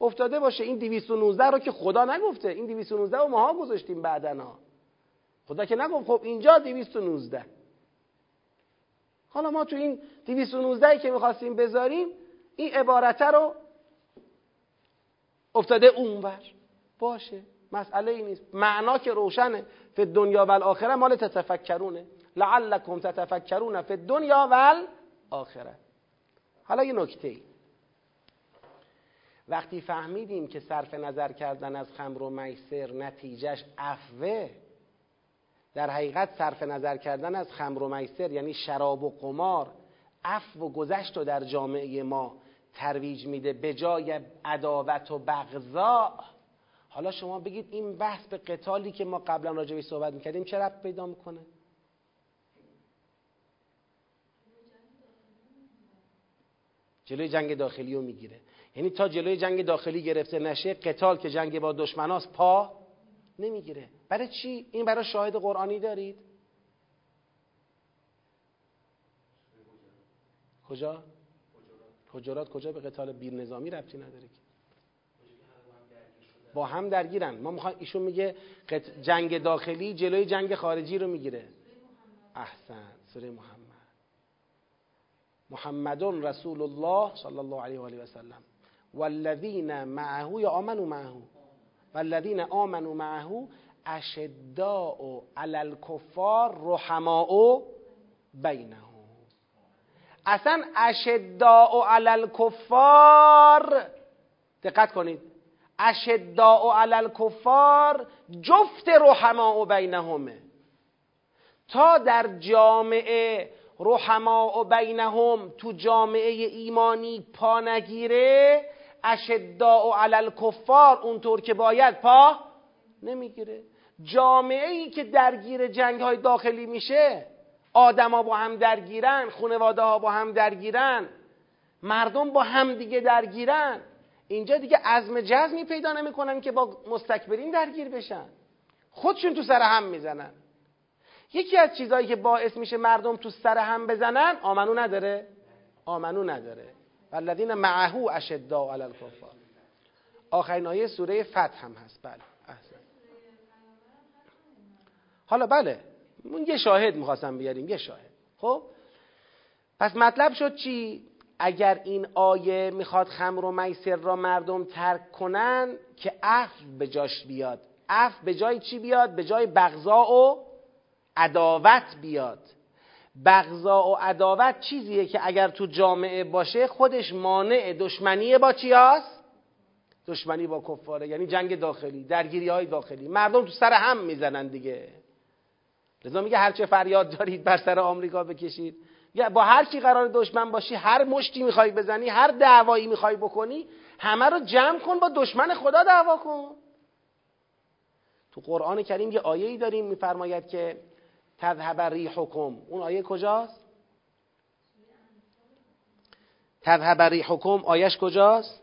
افتاده باشه این 219 رو که خدا نگفته. این 219 رو ماها گذاشتیم بعدنا خدا که نگفت خب اینجا 219 حالا ما تو این 219 که می‌خواستیم بذاریم این عبارته رو افتاده اونور. باشه. مسئله ای نیست. معنا که روشنه. فی دنیا و الاخره مال تتفکرونه. لعلکم تتفکرون فی دنیا و الاخره. حالا یه نکته ای. وقتی فهمیدیم که صرف نظر کردن از خمر و میسر نتیجهش عفوه در حقیقت صرف نظر کردن از خمر و میسر یعنی شراب و قمار عفو و گذشت و در جامعه ما ترویج میده به جای عداوت و بغضا. حالا شما بگید این بحث به قتالی که ما قبلا راجع صحبت می‌کردیم چه ربط پیدا می‌کنه؟ جلوی جنگ داخلی رو می‌گیره. یعنی تا جلوی جنگ داخلی گرفته نشه قتال که جنگ با دشمناست پا نمی‌گیره. برای چی؟ این برای شاهد قرآنی دارید. کجا؟ حجرات کجا به قتال بیر نظامی ربطی نداره که؟ با هم درگیرن. ما می‌خوایم ایشون میگه جنگ داخلی جلوی جنگ خارجی رو می‌گیره. احسن. سوره محمد. محمدون رسول الله صلی الله علیه و آله و سلم. والذین معه یا آمنوا معه؟ والذین آمنوا معه اشداء علی الکفار رحماء بینهم. اصلا اشداء علی الکفار دقت کنید. اشداء علی الکفار جفت رحماء بینهمه تا در جامعه رحماء بینهم تو جامعه ایمانی پا نگیره اشداء علی الکفار اونطور که باید پا نمی‌گیره. جامعه ای که درگیر جنگ های داخلی میشه آدما با هم درگیرن خانواده ها با هم درگیرن مردم با هم دیگه درگیرن. اینجا دیگه عزم جزمی پیدا نمی‌کنن که با مستکبرین درگیر بشن. خودشون تو سر هم می‌زنن. یکی از چیزهایی که باعث میشه مردم تو سر هم بزنن آمنو نداره. آمنو نداره. والذین معهو اشداء علی الکفار. آخرین آیه سوره فتح هم هست. بله. احسن. حالا بله. اون یه شاهد می‌خواستم بیاریم یه شاهد. خب؟ پس مطلب شد چی؟ اگر این آیه می‌خواد خمر و میسر را مردم ترک کنن که عفو به جاش بیاد. عفو به جای چی بیاد؟ به جای بغضا و عداوت بیاد. بغضا و عداوت چیزیه که اگر تو جامعه باشه خودش مانع دشمنی با چی هست؟ دشمنی با کفاره یعنی جنگ داخلی درگیری های داخلی. مردم تو سر هم می‌زنن دیگه. لذا میگه هرچه فریاد دارید بر سر آمریکا بکشید. با هر کی قرار دشمن باشی هر مشتی می‌خوای بزنی هر دعوایی می‌خوای بکنی همه رو جمع کن با دشمن خدا دعوا کن. تو قرآن کریم یه آیه ای داریم میفرماید که تذهب ریحکم. اون آیه کجاست؟ تذهب ریحکم. آیش کجاست؟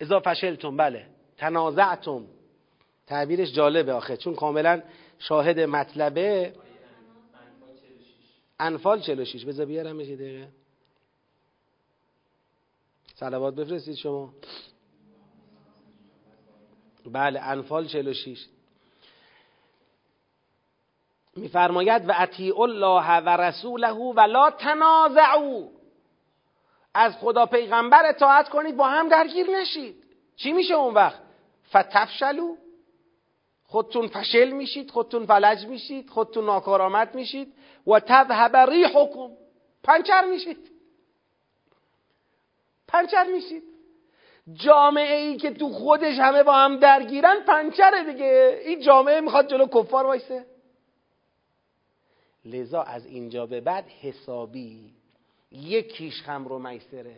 اذا فشلتم بله. تنازعتم. تعبیرش جالبه آخه چون کاملا شاهد مطلبه. انفال 46 بذار بیارم یه دقیقه. صلوات بفرستید شما. بله انفال 46 میفرماید و اطیع الله و رسوله و لا تنازعوا. از خدا پیغمبر اطاعت کنید با هم درگیر نشید. چی میشه اون وقت؟ فتفشلو خودتون فشل میشید خودتون فلج میشید خودتون ناکارآمد میشید. و تذهب ریحکم. پنچر میشید. پنچر میشید. جامعه ای که تو خودش همه با هم درگیرن پنچره دیگه. این جامعه می‌خواد جلو کفار وایسه. لذا از اینجا به بعد حسابی یکیش خمر و میسره.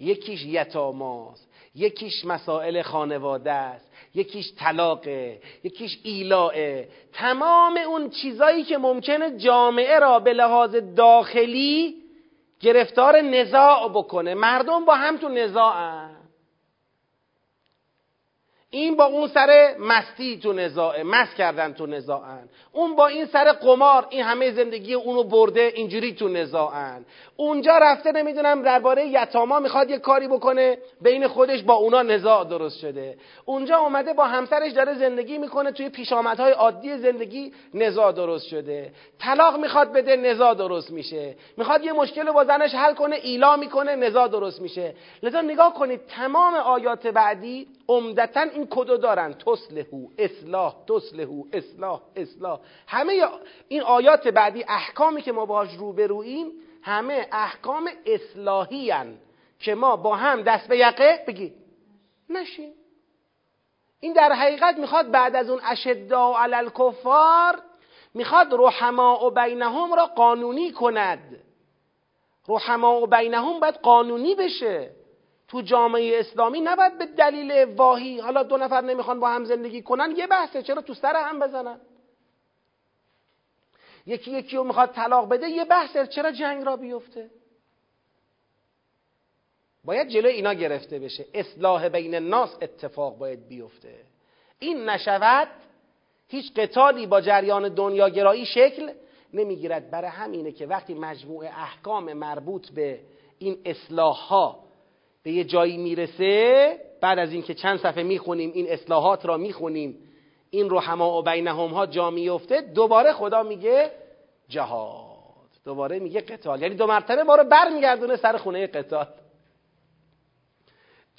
یکیش یتاماست یکیش مسائل خانواده است یکیش طلاقه یکیش ایلاعه. تمام اون چیزایی که ممکنه جامعه را به لحاظ داخلی گرفتار نزاع بکنه. مردم با هم تو نزاعن. این با اون سر مستی تو نزاعه مست کردن تو نزاعن. اون با این سر قمار این همه زندگی اونو برده اینجوری تو نزاعن. اونجا رفته نمی‌دونم درباره یتاما می‌خواد یه کاری بکنه بین خودش با اونا نزاع درست شده. اونجا اومده با همسرش داره زندگی می‌کنه توی پیشامدهای عادی زندگی نزاع درست شده. طلاق می‌خواد بده نزاع درست میشه. می‌خواد یه مشکل رو با زنش حل کنه ایلا می‌کنه نزاع درست میشه. لذا نگاه کنید تمام آیات بعدی عمدتا این کدو دارن. تسلهو اصلاح تسلهو اصلاح اصلاح. همه این آیات بعدی احکامی که ما باهاش روبرویم همه احکام اصلاحی هن که ما با هم دست به یقه بگی نشیم. این در حقیقت می‌خواد بعد از اون اشدا علی الکفار می‌خواد رحما و بینهم را قانونی کند. رحما و بینهم باید قانونی بشه. تو جامعه اسلامی نباید به دلیل واهی حالا دو نفر نمی‌خوان با هم زندگی کنن یه بحثه چرا تو سر هم بزنن؟ یکی یکی رو می‌خواد طلاق بده یه بحثه چرا جنگ را بیفته؟ باید جلوی اینا گرفته بشه. اصلاح بین الناس اتفاق باید بیفته. این نشود هیچ قتالی با جریان دنیاگرایی شکل نمی‌گیرد. برای همینه که وقتی مجموعه احکام مربوط به این اصلاح ها به یه جایی می‌رسه بعد از اینکه چند صفحه می‌خونیم این اصلاحات را می‌خونیم این رو هما و بینهم ها جا میفته دوباره خدا میگه جهاد دوباره میگه قتال. یعنی دو مرتبه ما رو برمیگردونه سر خونه قتال.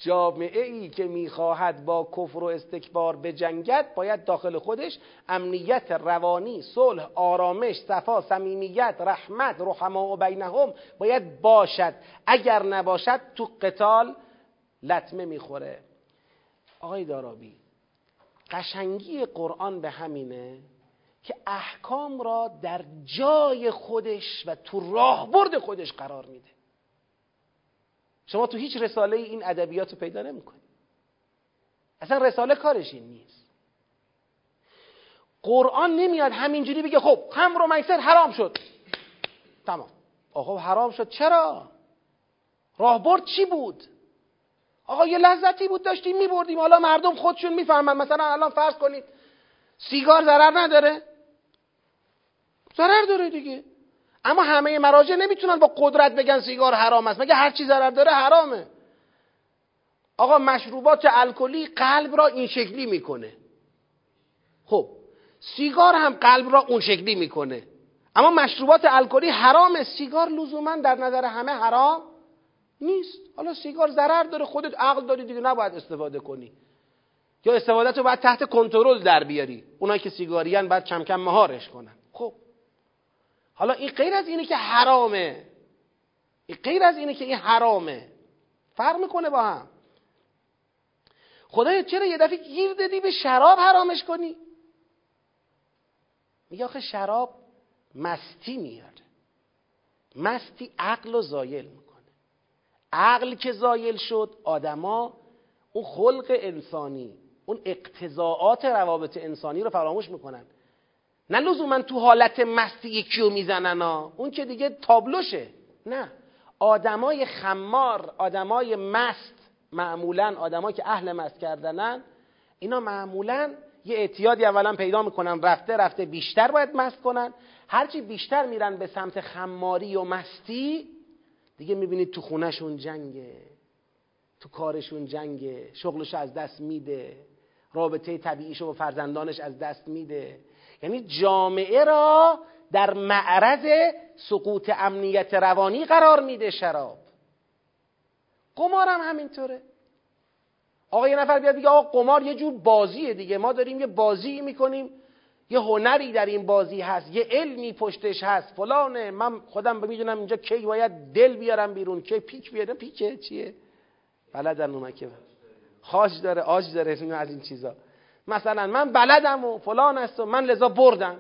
جامعه ای که می‌خواهد با کفر و استکبار بجنگد باید داخل خودش امنیت روانی صلح آرامش صفا صمیمیت رحمت رحما و بینهم باید باشد. اگر نباشد تو قتال لطمه می‌خوره. آقای دارابی قشنگی قرآن به همینه که احکام را در جای خودش و تو راهبرد خودش قرار میده. شما تو هیچ رساله این ادبیات رو پیدا نمی‌کنید اصلا رساله کارش این نیست. قرآن نمیاد همینجوری بگه خب خمر و میسر حرام شد. تمام. آقا حرام شد. چرا؟ راهبرد چی بود؟ آقا یه لذتی بود داشتیم میبردیم. حالا مردم خودشون می‌فهمن. مثلا الان فرض کنید سیگار ضرر نداره؟ ضرر داره دیگه. اما همه مراجع نمی‌تونن با قدرت بگن سیگار حرام است. مگه هر چی ضرر داره حرامه. آقا مشروبات الکلی قلب را این شکلی می‌کنه. خب سیگار هم قلب را اون شکلی می‌کنه. اما مشروبات الکلی حرامه. سیگار لزوما در نظر همه حرام نیست. حالا سیگار ضرر داره خودت عقل داری دیگه نباید استفاده کنی. یا استفاده تو باید تحت کنترل در بیاری. اونایی که سیگاریان باید کم کم مهارش کنن. حالا این غیر از اینه که حرامه. این غیر از اینه که این حرامه. فرق می‌کنه با هم. خدایا چرا یه دفعه گیر دادی به شراب حرامش کنی؟ میگه آخه شراب مستی میاره. مستی عقل و زایل می‌کنه. عقل که زایل شد آدما اون خلق انسانی اون اقتضاعات روابط انسانی رو فراموش می‌کنن. نه لزوما تو حالت مستی یکی رو می‌زنن ها. اون که دیگه تابلوشه. نه. آدمای خمار آدمای مست معمولا آدمایی که اهل مست کردنن اینا معمولا یه اعتیادی اولا پیدا می‌کنن. رفته رفته بیشتر باید مست کنن. هرچی بیشتر میرن به سمت خماری و مستی دیگه می‌بینید تو خونهشون جنگه. تو کارشون جنگه. شغلش از دست میده. رابطه طبیعیشو با فرزندانش از دست میده. یعنی جامعه را در معرض سقوط امنیت روانی قرار میده شراب. قمار هم همینطوره. آقا یه نفر بیاد بگه آقا قمار یه جور بازیه دیگه. ما داریم یه بازی می‌کنیم. یه هنری در این بازی هست. یه علمی پشتش هست. فلانه من خودم می‌دونم اینجا کی باید دل بیارم بیرون. کی پیک بیارم پیکه چیه؟ بلدن اونا که. خاش داره آج داره. از این چیزا. مثلا من بلدم و فلان است و من لذا بردم.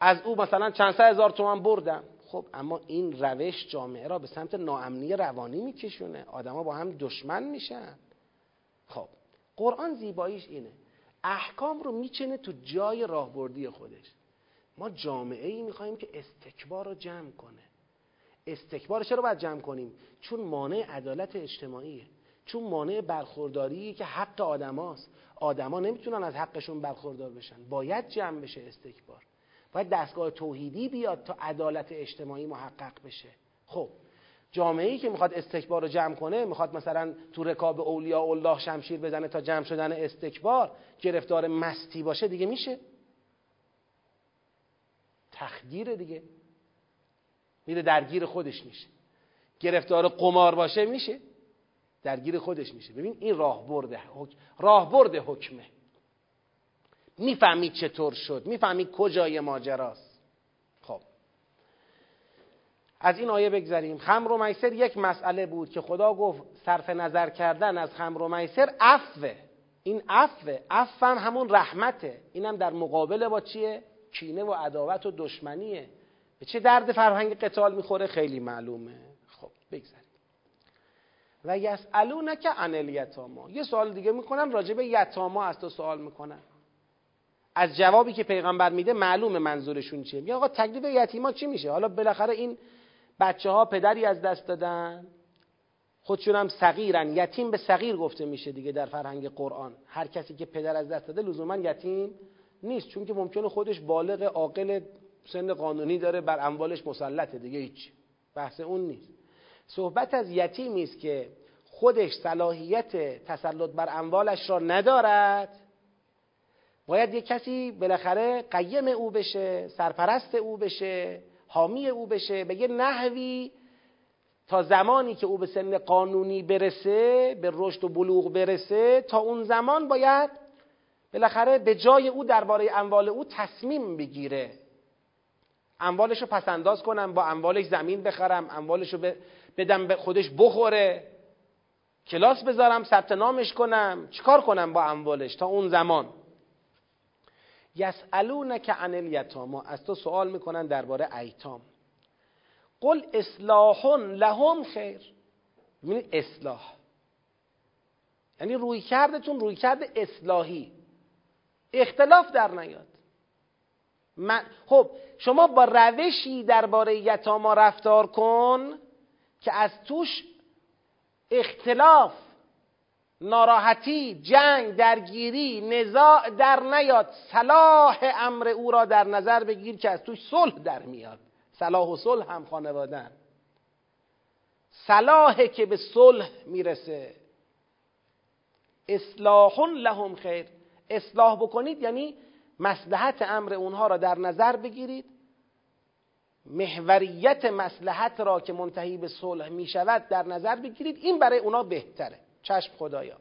از او مثلا چند سه هزار تومن بردم. خب اما این روش جامعه را به سمت ناامنی روانی میکشونه. آدما با هم دشمن میشن. خب قرآن زیباییش اینه. احکام رو میچنه تو جای راهبردی خودش. ما جامعه ای می‌خوایم که استکبار رو جمع کنه. استکبار چرا باید جمع کنیم؟ چون مانع عدالت اجتماعیه. چون مانع برخورداری که حق آدماست آدما نمی‌تونن از حقشون برخوردار بشن. باید جمع بشه استکبار. باید دستگاه توحیدی بیاد تا عدالت اجتماعی محقق بشه. خب جامعه ای که می‌خواد استکبار رو جمع کنه می‌خواد مثلا تو رکاب اولیاء الله شمشیر بزنه تا جمع شدن استکبار گرفتار مستی باشه دیگه میشه. تخدیر دیگه. میره درگیر خودش میشه. گرفتار قمار باشه میشه. درگیر خودش میشه. ببین این راه برده راه برده حکمه. می‌فهمید چطور شد می‌فهمید کجای ماجراست. خب. از این آیه بگذریم. خمر و میسر یک مسئله بود که خدا گفت صرف نظر کردن از خمر و میسر عفوه. این عفوه. عفو هم همون رحمته. اینم در مقابل با چیه؟ کینه و عداوت و دشمنیه. به چه درد فرهنگ قتال می‌خوره؟ خیلی معلومه. خب بگذریم. و یسالونک عن الیتاما. یه سوال دیگه می‌کنن راجع به یتاما از تو سوال می‌کنن از جوابی که پیغمبر میده معلوم منظورشون چیه. میگه آقا تکلیف یتیما چی میشه؟ حالا بالاخره این بچه ها پدری از دست دادن. خودشون هم صغیرن. یتیم به صغیر گفته میشه دیگه در فرهنگ قرآن. هر کسی که پدر از دست داده لزوما یتیم نیست چون که ممکنه خودش بالغ عاقل سن قانونی داره بر اموالش مسلطه دیگه هیچ. بحث اون نیست. صحبت از یتیمی است که خودش صلاحیت تسلط بر اموالش را ندارد. باید یک کسی بالاخره قیم او بشه سرپرست او بشه حامی او بشه به یه نحوی تا زمانی که او به سن قانونی برسه به رشد و بلوغ برسه تا اون زمان باید بالاخره به جای او درباره اموال او تصمیم بگیره. اموالش رو پسنداز کنم با اموالش زمین بخرم اموالش رو بدم به خودش بخوره کلاس بذارم ثبت نامش کنم. چیکار کنم با اموالش تا اون زمان؟ یسالونک عن الیتاما. از تو سوال می‌کنن درباره ایتام. قل اصلاح لهم خیر. ببینید اصلاح. یعنی روی کردتون روی کرد اصلاحی. اختلاف در نیاد. خب شما با روشی درباره یتاما رفتار کن. که از توش اختلاف ناراحتی جنگ درگیری نزاع در نیاد. صلاح امر او را در نظر بگیر که از توش صلح در میاد. صلاح و صلح هم خانوادن صلاح که به صلح می‌رسه. اصلاح لهم خیر. اصلاح بکنید یعنی مسلحت امر اونها را در نظر بگیرید. محوریت مسلحت را که منتهی به صلح می شود در نظر بگیرید. این برای اونا بهتره. چشم خدایا.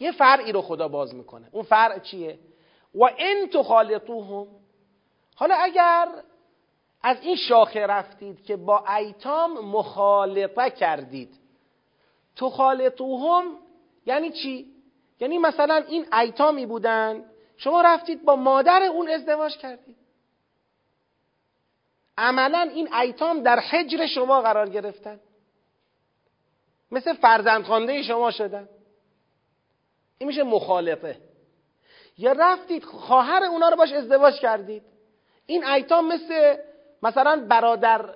یه فرعی رو خدا باز می‌کنه. اون فرع چیه؟ و ان تخالطوهم. حالا اگر از این شاخه رفتید که با ایتام مخالطه کردید. تخالطوهم یعنی چی؟ یعنی مثلا این ایتامی بودن شما رفتید با مادر اون ازدواج کردید. عملا این ایتام در حجر شما قرار گرفتن. مثل فرزند شما شدن. این میشه مخالفه. یا رفتید خواهر اونا رو باش ازدواج کردید. این ایتام مثل مثلا برادر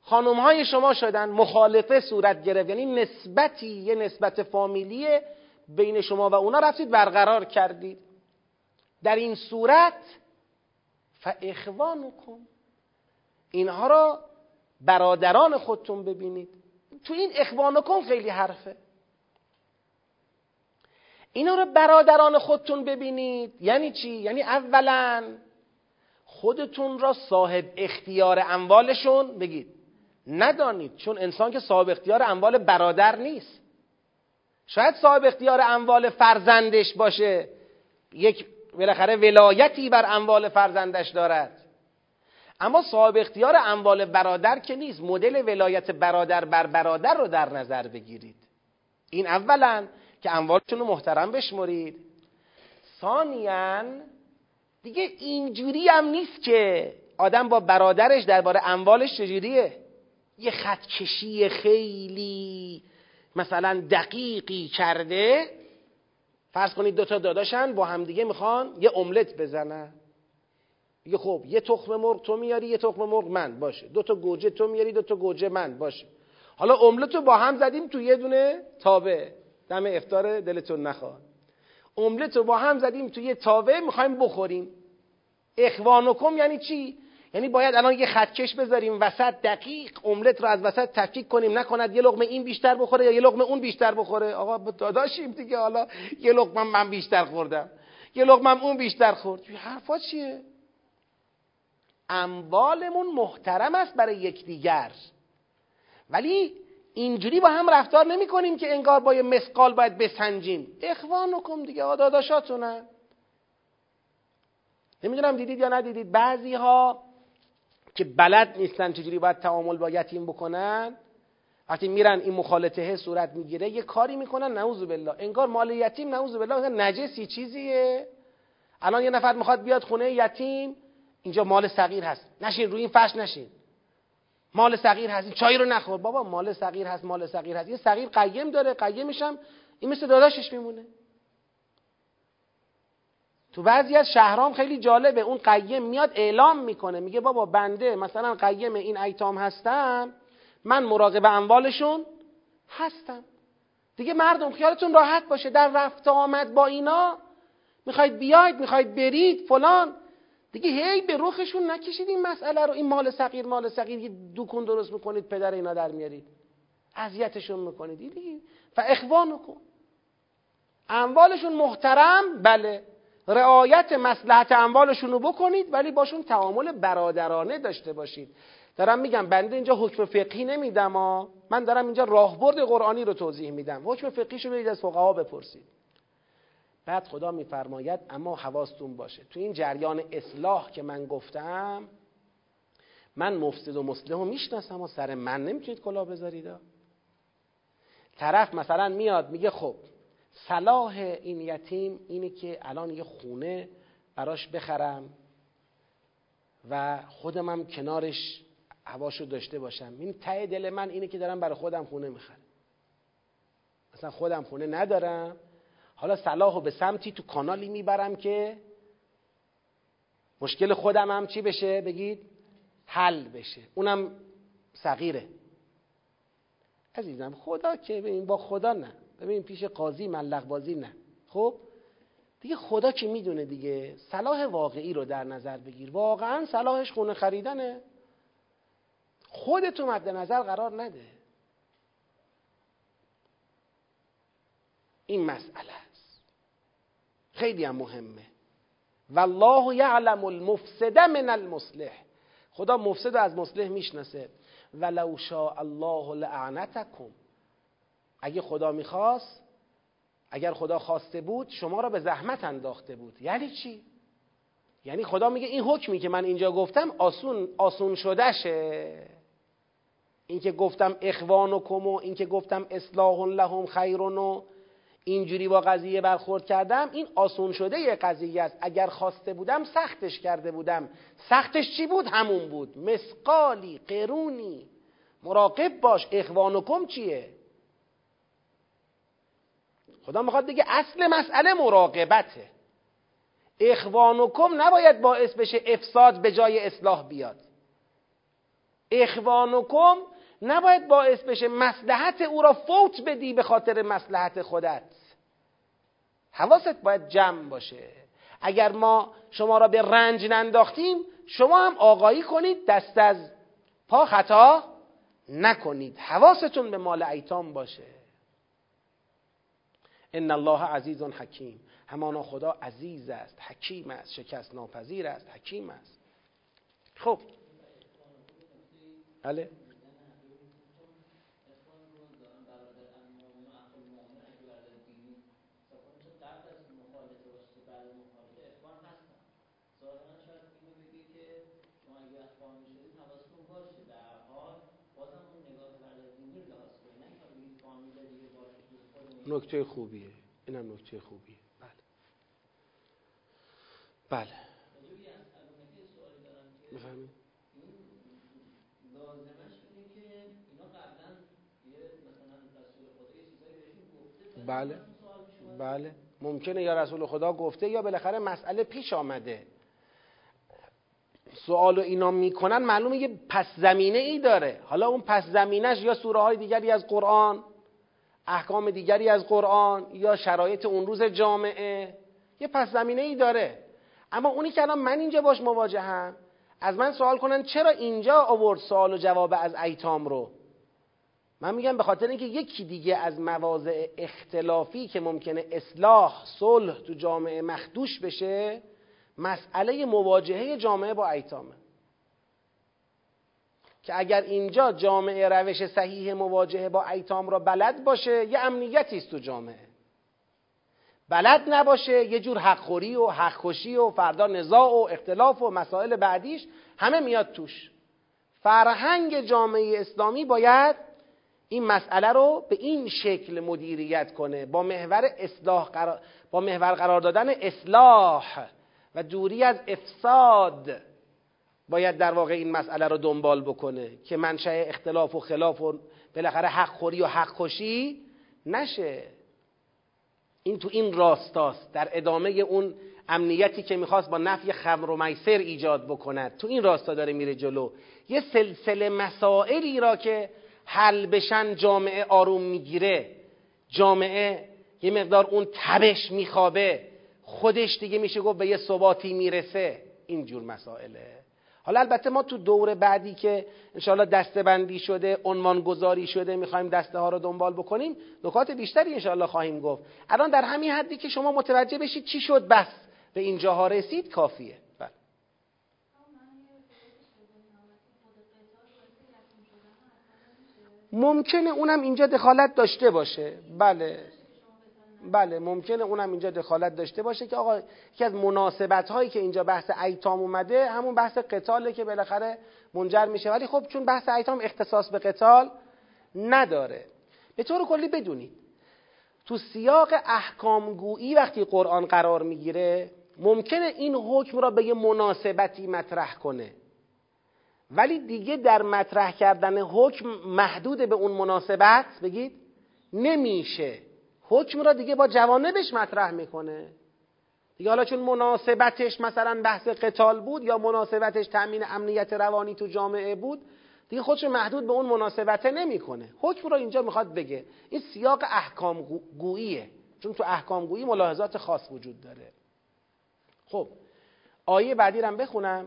خانم های شما شدن. مخالفه صورت گرفت. یعنی نسبتی یه نسبت فامیلی بین شما و اونا. رفتید برقرار کردید. در این صورت فاخوانکم اینها را برادران خودتون ببینید. تو این اخوانکم خیلی حرفه. اینا رو برادران خودتون ببینید. یعنی چی؟ یعنی اولا خودتون را صاحب اختیار اموالشون بگید. ندانید چون انسان که صاحب اختیار اموال برادر نیست. شاید صاحب اختیار اموال فرزندش باشه. یک بالاخره ولایتی بر اموال فرزندش دارد. اما صاحب اختیار اموال برادر که نیست. مدل ولایت برادر بر برادر رو در نظر بگیرید. این اولا که اموالتون رو محترم بشمرید. ثانیا دیگه اینجوری هم نیست که آدم با برادرش درباره اموالش چجوریه؟ یه خطکشی خیلی مثلا دقیقی کرده. فرض کنید دوتا داداشن با همدیگه می‌خوان یه املت بزنن. یه خب یه تخم مرغ تو میاری یه تخم مرغ من. باشه. دو تا گوجه تو میاری دو تا گوجه من. باشه. حالا املت رو با هم زدیم تو یه دونه تابه. دم افتار دلتون نخواد. رو با هم زدیم تو یه تاوه می‌خوایم بخوریم. اخوانکم یعنی چی؟ یعنی باید الان یه خطکش بذاریم. وسط دقیق املت رو از وسط تفکیک کنیم. نکند یه لقمه این بیشتر بخوره یا یه لقمه اون بیشتر بخوره. آقا داداشیم دیگه. حالا یه لقمه من بیشتر خوردم. یه لقمه اون بیشتر خورد. حرفا چیه؟ اموالمون محترم است برای یکدیگر. ولی اینجوری با هم رفتار نمی کنیم که انگار با یه مسقال باید بسنجیم. اخوانکم دیگه آداداشاتونن نمی‌دونم دیدید یا ندیدید بعضی ها که بلد نیستن چجوری باید تعامل با یتیم بکنن وقتی میرن این مخالطه صورت می‌گیره یه کاری می‌کنن نعوذ بالله. انگار مال یتیم نعوذ بالله نجسی چیزیه. الان یه نفر می‌خواد بیاد خونه یتیم اینجا مال صغیر هست. نشین روی این فرش نشین. مال صغیر هست. این چای رو نخور. بابا مال صغیر هست مال صغیر هست. یه صغیر قیم داره قیمش هم این مثل داداشش میمونه. تو بعضی از شهرام خیلی جالبه. اون قیم میاد اعلام می‌کنه. میگه بابا بنده مثلا قیم این ایتام هستم من مراقب اموالشون هستم. دیگه مردم خیالتون راحت باشه. در رفت آمد با اینا می‌خواید بیاید می‌خواید برید فلان. دیگه هی به رخشون نکشید این مسئله رو. این مال صغیر مال صغیر. یه دوکون درست می‌کنید پدر اینا در میارید. اذیتشون می‌کنید. دیگه. و کن اموالشون محترم بله. رعایت مسلحت اموالشون رو بکنید ولی باشون تعامل برادرانه داشته باشید. دارم میگم بنده اینجا حکم فقهی نمیدم من دارم اینجا راهبرد قرآنی رو توضیح میدم. حکم فقهیشو برید از فقها بپرسید. بعد خدا میفرماید اما حواستون باشه. تو این جریان اصلاح که من گفتم من مفسد و مسلم رو می‌شناسم و سر من نمی‌تونید کلا بذارید. طرف مثلا میاد میگه خب صلاح این یتیم اینه که الان یه خونه براش بخرم و خودم هم کنارش هواشو داشته باشم. این ته دل من اینه که دارم برای خودم خونه می‌خرم. مثلا خودم خونه ندارم حالا صلاح به سمتی تو کانالی می‌برم که مشکل خودم هم چی بشه؟ بگید حل بشه. اونم صغیره. عزیزم خدا که ببین با خدا نه. ببین پیش قاضی ملق بازی نه. خب؟ دیگه خدا که می‌دونه دیگه. صلاح واقعی رو در نظر بگیر. واقعا صلاحش خونه خریدنه. خودتو مد نظر قرار نده. این مسئله. خیلی هم مهمه. والله یعلم المفسد من المصلح. خدا مفسد از مصلح می‌شناسه. ولو شاء الله لعنتکم. اگه خدا می‌خواست اگر خدا خواسته بود شما را به زحمت انداخته بود. یعنی چی؟ یعنی خدا میگه این حکمی که من اینجا گفتم آسون آسون شدهشه. این که گفتم اخوانکم و این که گفتم اصلاح لهم خیرون و اینجوری با قضیه برخورد کردم این آسون شده یه قضیه است. اگر خواسته بودم سختش کرده بودم. سختش چی بود؟ همون بود. مسقالی قرونی. مراقب باش اخوانکم چیه؟ خدا می‌خواد دیگه اصل مسئله مراقبته. اخوانکم نباید باعث بشه افساد به جای اصلاح بیاد. اخوانکم نباید باعث بشه مسلحت او را فوت بدی به خاطر مسلحت خودت. حواست باید جمع باشه. اگر ما شما را به رنج ننداختیم شما هم آگاهی کنید دست از پا خطا نکنید. حواستون به مال ایتام باشه. ان الله عزیز حکیم. همانا خدا عزیز است حکیم است شکست ناپذیر است حکیم است. خب. بله؟ نکته خوبیه. اینم نکته خوبیه. بله. بله. بفهمید بله. بله. ممکنه یا رسول خدا گفته یا بالاخره مسئله پیش آمده. سوال و اینا می‌کنن معلومه یه پس زمینه ای داره. حالا اون پس زمینش یا سوره های دیگری از قرآن احکام دیگری از قرآن یا شرایط اون روز جامعه. یه پس زمینه ای داره. اما اونی که الان من اینجا باش مواجهم از من سوال کنن چرا اینجا آورد سوال و جواب از ایتام رو؟ من میگم به خاطر اینکه یکی دیگه از مواضع اختلافی که ممکنه اصلاح صلح تو جامعه مخدوش بشه مسئله مواجهه جامعه با ایتامه. که اگر اینجا جامعه روش صحیح مواجهه با ایتام را بلد باشه یه امنیتی است تو جامعه. بلد نباشه یه جور حقخوری و حقکشی و فردا نزاع و اختلاف و مسائل بعدیش همه میاد توش. فرهنگ جامعه اسلامی باید این مسئله رو به این شکل مدیریت کنه با محور اصلاح قرار با محور قرار دادن اصلاح و دوری از افساد باید در واقع این مسئله رو دنبال بکنه که منشأ اختلاف و خلاف و بالاخره حق خوری و حق کشی نشه. این تو این راستاست. در ادامه اون امنیتی که می‌خواست با نفی خمر و میسر ایجاد بکند تو این راستا داره میره جلو. یه سلسله مسائلی را که حل بشن جامعه آروم می‌گیره. جامعه یه مقدار اون تبش میخوابه. خودش دیگه میشه گفت به یه ثباتی می‌رسه. اینجور مسائله. حالا البته ما تو دور بعدی که انشاءالله دسته بندی شده عنوان گذاری شده می‌خوایم دسته ها رو دنبال بکنیم نکات بیشتری انشاءالله خواهیم گفت. الان در همین حدی که شما متوجه بشید چی شد بس به اینجاها رسید کافیه. بله. ممکنه اونم اینجا دخالت داشته باشه. بله. بله ممکنه اونم اینجا دخالت داشته باشه که آقا یکی از مناسبت هایی که اینجا بحث ایتام اومده همون بحث قتاله که بالاخره منجر میشه. ولی خب چون بحث ایتام اختصاص به قتال نداره. به طور کلی بدونید تو سیاق احکامگویی وقتی قرآن قرار می‌گیره ممکنه این حکم را به یه مناسبتی مطرح کنه. ولی دیگه در مطرح کردن حکم محدود به اون مناسبت بگید نمیشه. حکم را دیگه با جوانبش مطرح می‌کنه. دیگه حالا چون مناسبتش مثلا بحث قتال بود یا مناسبتش تأمین امنیت روانی تو جامعه بود دیگه خودش محدود به اون مناسبته نمی‌کنه. حکم رو اینجا می‌خواد بگه. این سیاق احکام گوییه چون تو احکام گویی ملاحظات خاص وجود داره. خب آیه بعدی رو بخونم.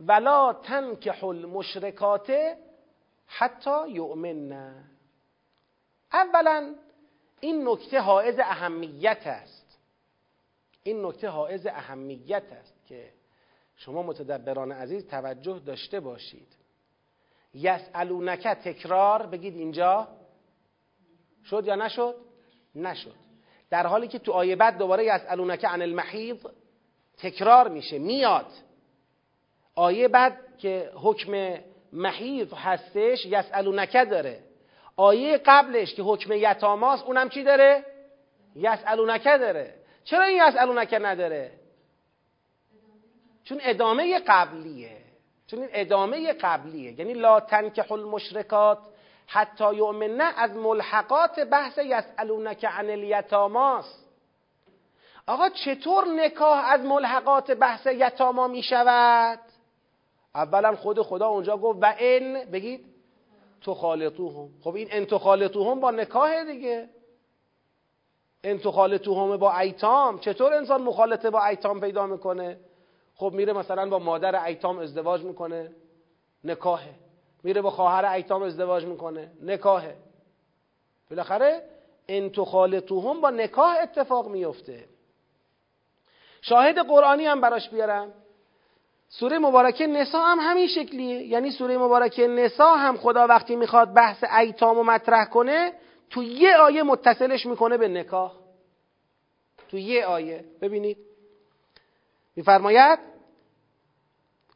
ولا تنکح المشرکات حتی یؤمنن. اولا این نکته حائز اهمیت است. این نکته حائز اهمیت است که شما متدبران عزیز توجه داشته باشید. یسالونک تکرار بگید اینجا. شد یا نشد؟ نشد. در حالی که تو آیه بعد دوباره یسالونک عن المحیض تکرار میشه میاد. آیه بعد که حکم محیض هستش یسالونک داره. آیه قبلش که حکم یتاماست اونم چی داره؟ یسالونک داره. چرا این یسالونک نداره؟ چون ادامه قبلیه. چون این ادامه قبلیه. یعنی لا تنکح المشرکات حتی یؤمنه از ملحقات بحث یسالونک عن الیتاماست آقا چطور نکاح از ملحقات بحث یتاما می شود اولا خود خدا اونجا گفت و ان بگید تو خالطوهم خب این ان تو خالطوهم با نکاح دیگه. ان تو خالطوهم با ایتام. چطور انسان مخالطه با ایتام پیدا می‌کنه؟ خب میره مثلا با مادر ایتام ازدواج می‌کنه. نکاهه. میره با خواهر ایتام ازدواج می‌کنه. نکاهه. بالاخره ان تو خالطوهم با نکاح اتفاق میفته شاهد قرآنی هم براش بیارم. سوره مبارکه نسا هم همین شکلیه. یعنی سوره مبارکه نسا هم خدا وقتی می‌خواد بحث ایتام و مطرح کنه تو یه آیه متصلش می‌کنه به نکاح. تو یه آیه. ببینید. میفرماید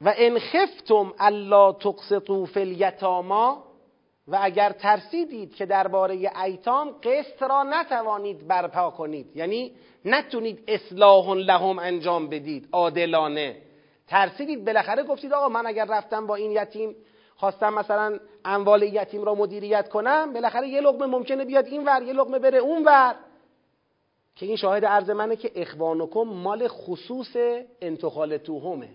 و ان خفتم الا تقسطوا فی الیتاما. و اگر ترسیدید که درباره ایتام قسط را نتوانید برپا کنید. یعنی نتونید اصلاح لهم انجام بدید. عادلانه. ترسیدید. بالاخره گفتید آقا من اگر رفتم با این یتیم خواستم مثلا اموال یتیم را مدیریت کنم بالاخره یه لقمه ممکنه بیاد این ور یه لقمه بره اون ور. که این شاهد عرض منه که اخوانکم مال خصوص انتخال توهمه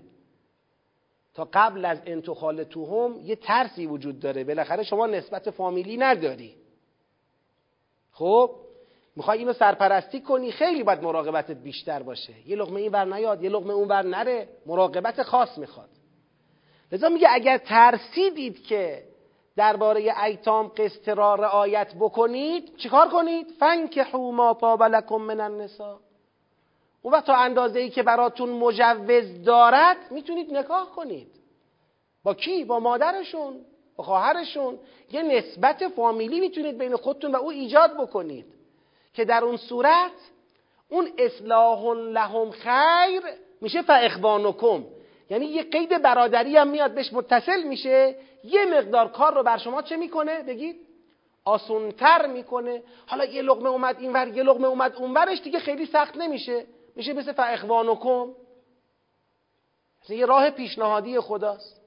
تا قبل از انتخال توهم یه ترسی وجود داره. بالاخره شما نسبت فامیلی نداری. خب؟ می‌خوای اینو سرپرستی کنی خیلی باید مراقبتت بیشتر باشه. یه لغمه این ور نیاد یه لغمه اون ور نره. مراقبت خاص می‌خواد. لذا میگه اگر ترسیدید که درباره ایتام قسط را رعایت بکنید چیکار کنید؟ فنکحوا ما طاب لکم من النساء. اون وقت تا اندازه ای که براتون مجوز دارد می‌تونید نکاح کنید. با کی؟ با مادرشون با خواهرشون. یه نسبت فامیلی می‌تونید بین خودتون و او ایجاد بکنید. که در اون صورت اون اصلاح لهم خیر میشه فاخوانکم یعنی یه قید برادری هم میاد بهش متصل میشه یه مقدار کار رو بر شما چه می‌کنه؟ بگید. آسونتر می‌کنه. حالا یه لقمه اومد اینور یه لقمه اومد اونورش دیگه خیلی سخت نمیشه. میشه مثل فاخوانکم یه راه پیشنهادی خداست.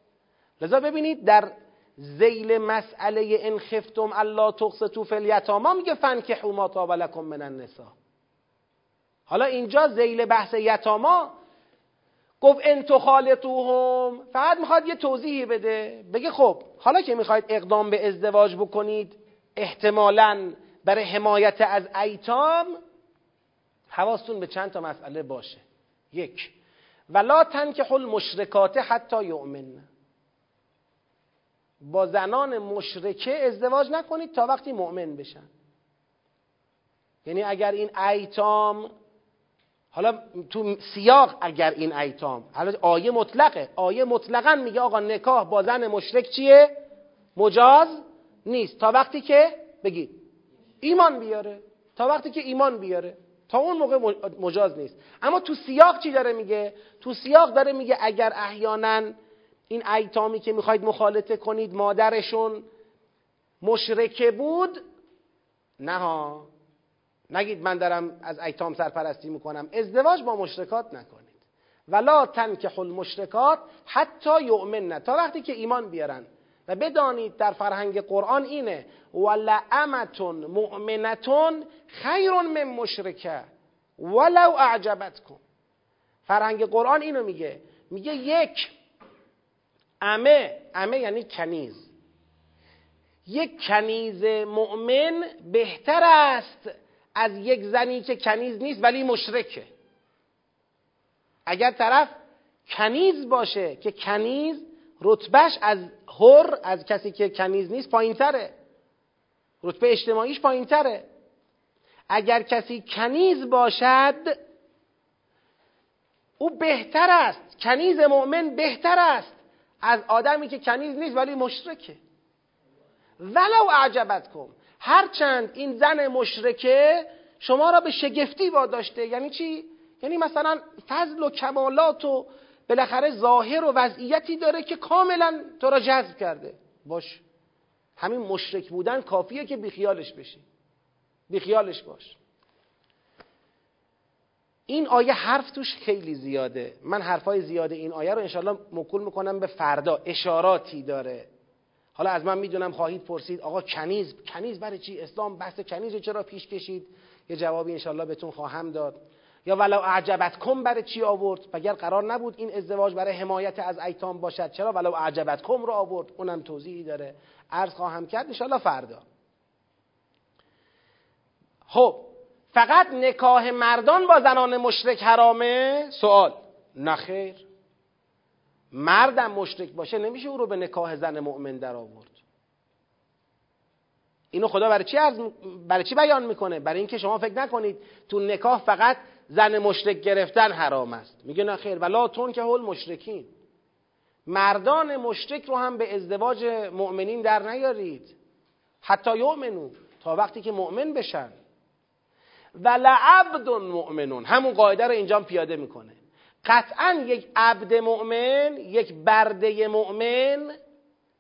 لذا ببینید در زیل مسئله ان خفتم الا تقسطوا فی الیتاما. میگه فنکحوا ما طاب لکم من النساء. حالا اینجا زیل بحث یتاما. گفت ان تخالطوهم فقط می‌خواد یه توضیحی بده. بگه خب حالا که می‌خواید اقدام به ازدواج بکنید احتمالا برای حمایت از ایتام حواستون به چند تا مسئله باشه. یک ولا تنکحوا المشرکات حتی یؤمن. با زنان مشرکه ازدواج نکنید تا وقتی مؤمن بشن. یعنی اگر این ایتام حالا تو سیاق اگر این ایتام حالا آیه مطلقه. آیه مطلقا میگه آقا نکاح با زن مشرک چیه؟ مجاز نیست. تا وقتی که بگید ایمان بیاره. تا وقتی که ایمان بیاره. تا اون موقع مجاز نیست. اما تو سیاق چی داره میگه؟ تو سیاق داره میگه اگر احیانا این ایتامی که می‌خواید مخالطه کنید مادرشون مشرکه بود؟ نه ها. نگید من دارم از ایتام سرپرستی می‌کنم. ازدواج با مشرکات نکنید. ولا تنکح المشرکات حتی یؤمنن تا وقتی که ایمان بیارن. و بدانید در فرهنگ قرآن اینه. ولعمتون مؤمنتون خیر من مشرکه. ولو اعجبتکم. فرهنگ قرآن اینو میگه. میگه یک امه امه یعنی کنیز. یک کنیز مؤمن بهتر است از یک زنی که کنیز نیست ولی مشرکه. اگر طرف کنیز باشه که کنیز رتبهش از هر از کسی که کنیز نیست پایین تره رتبه اجتماعیش پایین تره اگر کسی کنیز باشد او بهتر است. کنیز مؤمن بهتر است. از آدمی که کنیز نیست ولی مشرکه. ولو اعجبت کن. هرچند این زن مشرکه شما را به شگفتی واداشته. یعنی چی؟ یعنی مثلا فضل و کمالات و بالاخره ظاهر و وضعیتی داره که کاملا تو را جذب کرده. باش. همین مشرک بودن کافیه که بیخیالش بشی. بیخیالش باش. این آیه حرف توش خیلی زیاده. من حرفای زیاده این آیه رو انشالله مکول می‌کنم به فردا. اشاراتی داره. حالا از من می‌دونم خواهید پرسید آقا کنیز کنیز برای چی؟ اسلام بحث کنیز چرا پیش کشید؟ یه جوابی انشالله بهتون خواهم داد. یا ولو اعجبت کم برای چی آورد؟ مگر قرار نبود این ازدواج برای حمایت از ایتام باشد؟ چرا ولو اعجبت کم رو آورد؟ اونم توضیحی داره. عرض خواهم کرد انشالله فردا. خب فقط نکاح مردان با زنان مشرک حرامه؟ سوال. نخیر مردم مشرک باشه نمیشه او رو به نکاح زن مؤمن در آورد. اینو خدا برای چی از برای چی بیان می‌کنه؟ برای اینکه شما فکر نکنید تو نکاح فقط زن مشرک گرفتن حرام است. میگه نه خیر. ولا تون که هول مشرکین. مردان مشرک رو هم به ازدواج مؤمنین در نیارید. حتی یؤمنون تا وقتی که مؤمن بشن. و لعبد مؤمنون همون قاعده رو اینجا پیاده می‌کنه. قطعا یک عبد مؤمن یک برده مؤمن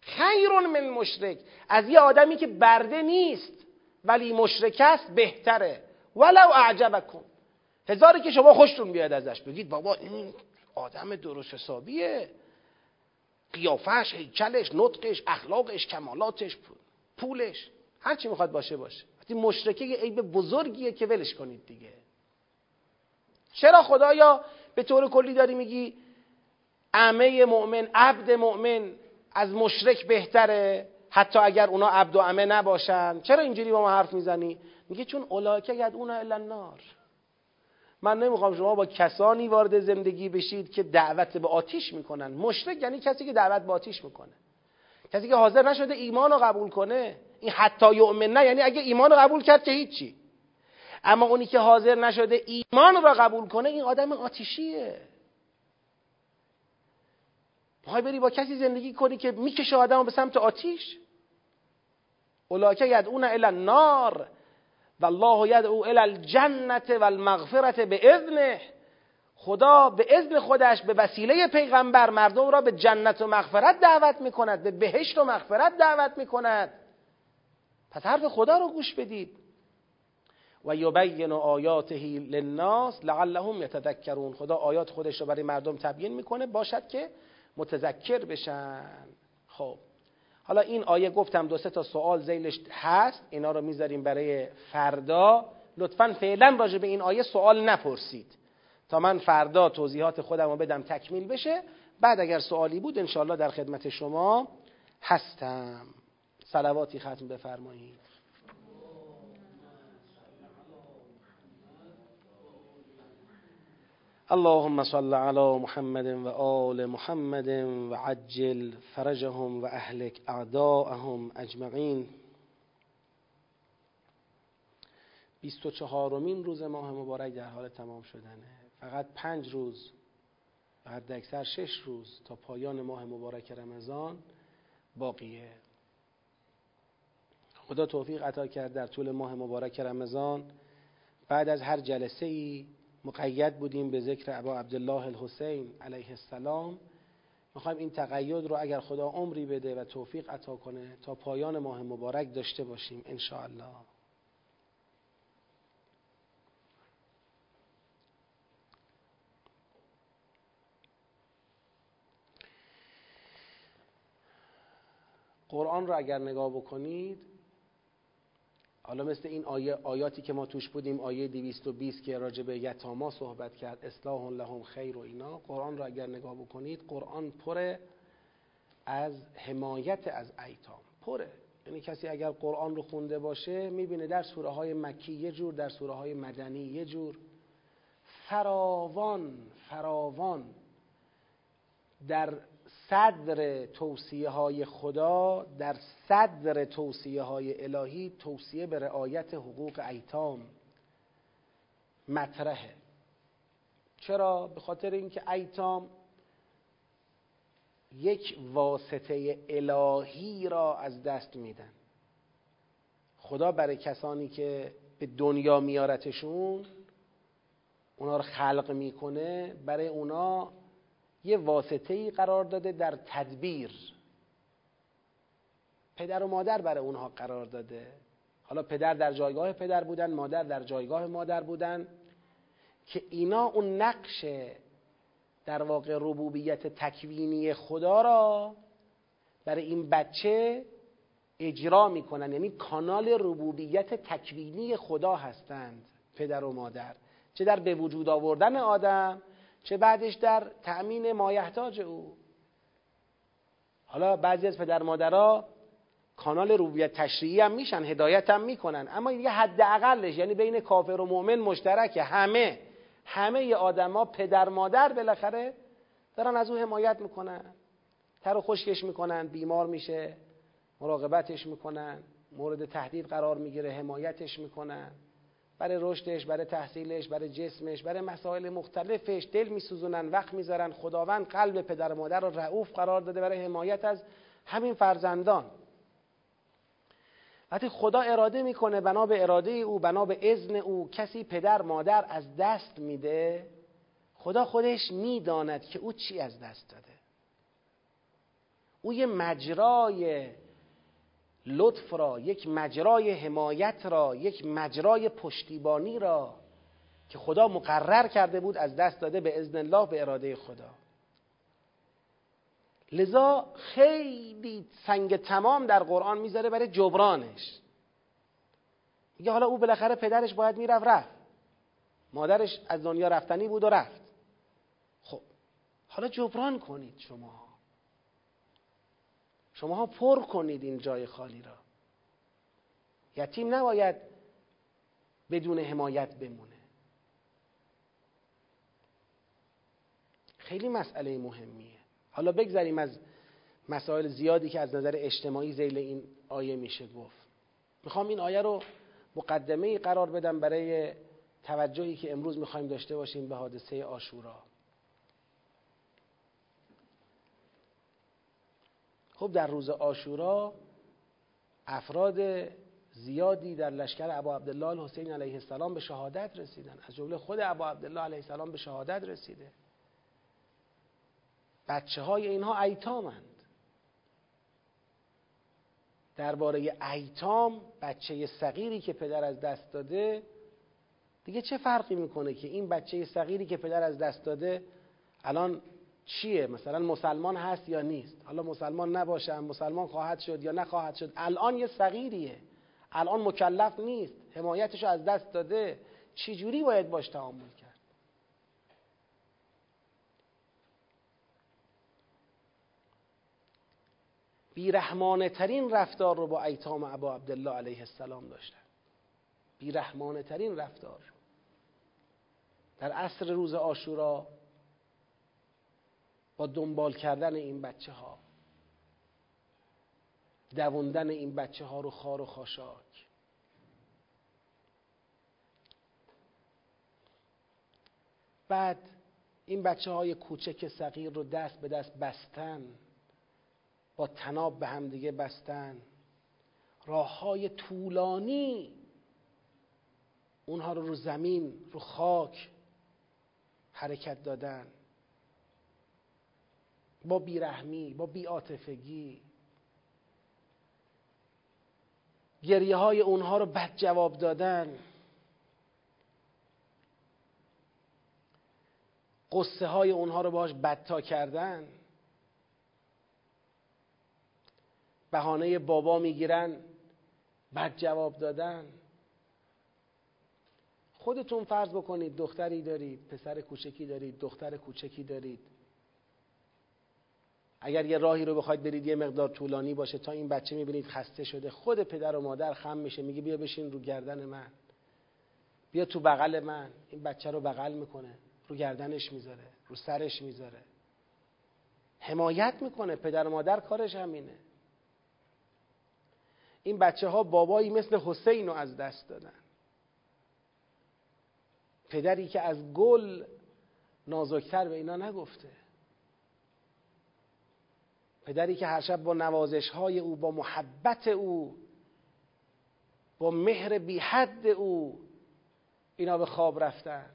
خیر من مشرک. از یه آدمی که برده نیست ولی مشرک است بهتره. ولو اعجبکم. هزاری که شما خوشتون بیاد ازش بگید بابا این آدم درست حسابیه. قیافش، هیکلش، نطقش، اخلاقش، کمالاتش، پولش. هر چی می‌خواد باشه باشه. وقتی مشرکه یه عیب بزرگیه که ولش کنید دیگه. چرا خدایا به طور کلی داری میگی امه مؤمن عبد مؤمن از مشرک بهتره حتی اگر اونا عبد و امه نباشن؟ چرا اینجوری با ما حرف می‌زنی؟ میگه چون اولاکه ید اون الا النار. من نمی‌خوام شما با کسانی وارد زندگی بشید که دعوت به آتیش می‌کنن. مشرک یعنی کسی که دعوت به آتیش می‌کنه. کسی که حاضر نشده ایمان رو قبول کنه. این حتی یؤمن نه یعنی اگه ایمان رو قبول کرد که هیچی. اما اونی که حاضر نشده ایمان را قبول کنه این آدم آتیشیه. می‌خوای بری با کسی زندگی کنی که می‌کشه آدم به سمت آتیش؟ اولاکه یدعون الی النار و الله یدعو الی الجنت و المغفرت به اذنه خدا به اذن خودش به وسیله پیغمبر مردم را به جنت و مغفرت دعوت می‌کند به بهشت و مغفرت دعوت می‌کند. پس حرف خدا رو گوش بدید. و یبین آیاته للناس لعلهم یتذکرون. خدا آیات خودش رو برای مردم تبیین می‌کنه باشد که متذکر بشن. خب. حالا این آیه گفتم دو سه تا سوال زیلش هست اینا رو می‌ذاریم برای فردا. لطفا فعلا راجع به این آیه سوال نپرسید. تا من فردا توضیحات خودم رو بدم تکمیل بشه. بعد اگر سوالی بود انشاءالله در خدمت شما هستم. صلواتی ختم بفرمایید. اللهم صل على محمد و آل محمد و عجل فرجهم و اهلک اعداءهم اجمعین. بیست و چهارمین روز ماه مبارک در حال تمام شدنه. فقط پنج روز و حد اکثر شش روز تا پایان ماه مبارک رمضان باقیه. خدا توفیق عطا کرد در طول ماه مبارک رمضان. بعد از هر جلسه ای مقید بودیم به ذکر ابا عبدالله الحسین علیه السلام. می‌خوایم این تقید رو اگر خدا عمری بده و توفیق عطا کنه تا پایان ماه مبارک داشته باشیم ان الله قرآن رو اگر نگاه بکنید حالا مثل این آیه آیاتی که ما توش بودیم آیه 220 که راجع به یتاما صحبت کرد اصلاح لهم خیر و اینا قرآن رو اگر نگاه بکنید قرآن پره از حمایت از ایتام. پره. یعنی کسی اگر قرآن رو خونده باشه می‌بینه در سوره های مکی یه جور در سوره های مدنی یه جور. فراوان فراوان در صدر توصیه های خدا در صدر توصیه های الهی توصیه به رعایت حقوق ایتام مطرحه چرا؟ به خاطر اینکه ایتام یک واسطه الهی را از دست میدن خدا برای کسانی که به دنیا میارتشون اونا رو خلق می‌کنه برای اونا یه واسطه ای قرار داده در تدبیر. پدر و مادر برای اونها قرار داده. حالا پدر در جایگاه پدر بودن مادر در جایگاه مادر بودن که اینا اون نقش در واقع ربوبیت تکوینی خدا را برای این بچه اجرا می‌کنن. یعنی کانال ربوبیت تکوینی خدا هستند پدر و مادر. چه در به وجود آوردن آدم چه بعدش در تأمین مایحتاج او. حالا بعضی از پدر مادرها کانال ربوبیت تشریعی هم میشن هدایت هم می‌کنن. اما یه حد اقلش یعنی بین کافر و مؤمن مشترکه. همه همه آدما پدر مادر بالاخره دارن از او حمایت می‌کنن. تر و خشکش می‌کنن بیمار میشه مراقبتش می‌کنن مورد تهدید قرار می‌گیره حمایتش می‌کنن. برای رشدش برای تحصیلش برای جسمش برای مسائل مختلفش دل میسوزونن وقت می‌ذارن. خداوند قلب پدر و مادر رو رعوف قرار داده برای حمایت از همین فرزندان. وقتی خدا اراده می‌کنه بنا به اراده او بنا به اذن او کسی پدر مادر از دست میده خدا خودش می‌داند که او چی از دست داده. او یه مجرای لطف را یک مجرای حمایت را یک مجرای پشتیبانی را که خدا مقرر کرده بود از دست داده به اذن الله به اراده خدا. لذا خیلی سنگ تمام در قرآن می‌ذاره برای جبرانش. میگه حالا او بالاخره پدرش باید می‌رفت رفت. مادرش از دنیا رفتنی بود و رفت. خب حالا جبران کنید شما. شما ها پر کنید این جای خالی را. یتیم نباید بدون حمایت بمونه. خیلی مسئله مهمیه. حالا بگذاریم از مسائل زیادی که از نظر اجتماعی زیل این آیه میشه گفت. می‌خوام این آیه رو مقدمه قرار بدم برای توجهی که امروز می‌خوایم داشته باشیم به حادثه آشورا. خب در روز آشورا افراد زیادی در لشکر ابا عبدالله الحسین علیه السلام به شهادت رسیدن. از جمله خود ابا عبدالله علیه السلام به شهادت رسیده. بچه های اینها ایتامند. درباره ایتام بچه صغیری که پدر از دست داده دیگه چه فرقی می‌کنه که این بچه صغیری که پدر از دست داده الان چیه؟ مثلا مسلمان هست یا نیست؟ حالا مسلمان نباشم مسلمان خواهد شد یا نخواهد شد؟ الان یه صغیریه. الان مکلف نیست. حمایتش از دست داده. چی جوری باید باش تعامل کرد؟ بیرحمانه ترین رفتار رو با ایتام ابا عبدالله علیه السلام داشتن. بیرحمانه ترین رفتار. در عصر روز آشورا با دنبال کردن این بچه ها دووندن این بچه ها رو خار و خاشاک. بعد این بچه های کوچک صغیر رو دست به دست بستن با تناب به هم دیگه بستن. راه های طولانی اونها رو رو زمین رو خاک حرکت دادن. با بیرحمی با بیاتفگی گریه های اونها رو بد جواب دادن. قصه های اونها رو باش بدتا کردن. بهانه بابا می‌گیرن بد جواب دادن. خودتون فرض بکنید دختری دارید پسر کوچکی دارید دختر کوچکی دارید. اگر یه راهی رو بخواید برید یه مقدار طولانی باشه تا این بچه می‌بینید خسته شده خود پدر و مادر خم میشه میگه بیا بشین رو گردن من. بیا تو بغل من. این بچه رو بغل می‌کنه رو گردنش می‌ذاره رو سرش می‌ذاره. حمایت می‌کنه پدر و مادر کارش همینه. این بچه ها بابایی مثل حسین رو از دست دادن. پدری که از گل نازکتر به اینا نگفته. پدری که هر شب با نوازش های او با محبت او با مهر بی حد او اینا به خواب رفتن.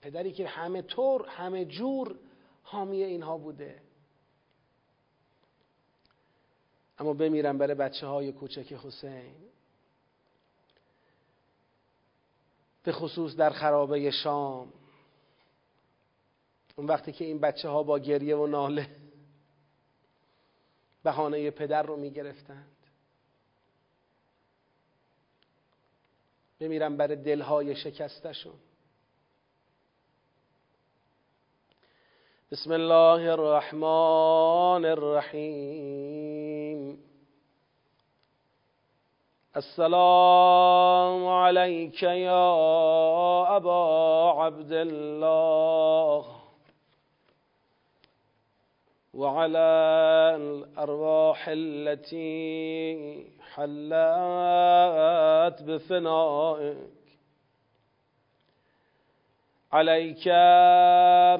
پدری که همه طور همه جور حامی اینها بوده. اما بمیرم برای بچه های کوچک حسین. به خصوص در خرابه شام. اون وقتی که این بچه ها با گریه و ناله بهانه پدر رو می گرفتند بمیرم برای دلهای شکستشون. بسم الله الرحمن الرحیم. السلام عليك يا أبا عبد الله وعلى الأرواح التي حلت بفنائك. عليك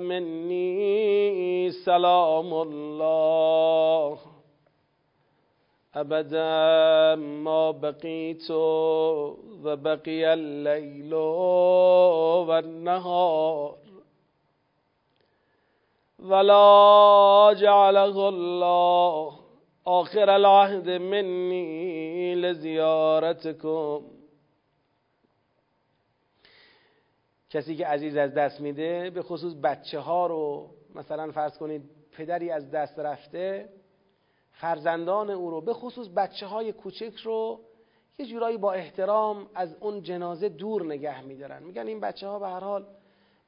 مني سلام الله. أبدا ما بقيت وبقي الليل والنهار. ولا جعله الله آخر العهد مني لزيارتكم کسی که عزیز از دست میده به خصوص بچه ها رو مثلا فرض کنید پدری از دست رفته فرزندان او رو به خصوص بچه های کوچک رو یه جورایی با احترام از اون جنازه دور نگه میدارن. میگن این بچه ها به هر حال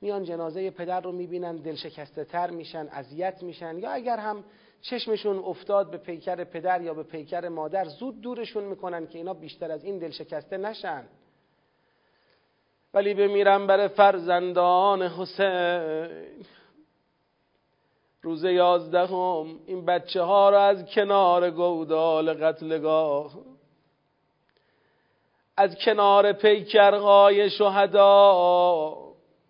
میان جنازه پدر رو می‌بینن دل شکسته تر میشن اذیت میشن. یا اگر هم چشمشون افتاد به پیکر پدر یا به پیکر مادر زود دورشون می‌کنن که اینا بیشتر از این دل شکسته نشن. ولی بمیرم بر فرزندان حسین. روز یازدهم این بچه ها را از کنار گودال قتلگاه. از کنار پیکرهای شهدا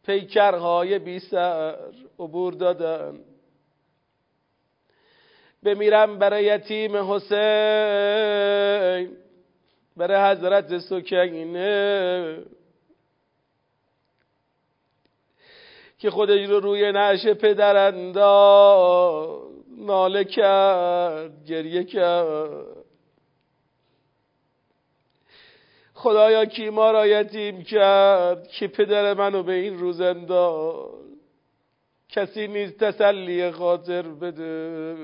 پیکرهای بی سر عبور دادن. بمیرم برای یتیم حسین برای حضرت سکینه که خودش رو روی نعش پدر انداز ناله کرد گریه کرد. خدایا کی ما را یتیم کرد؟ که پدر منو به این روز انداز کسی نیست تسلی خاطر بده.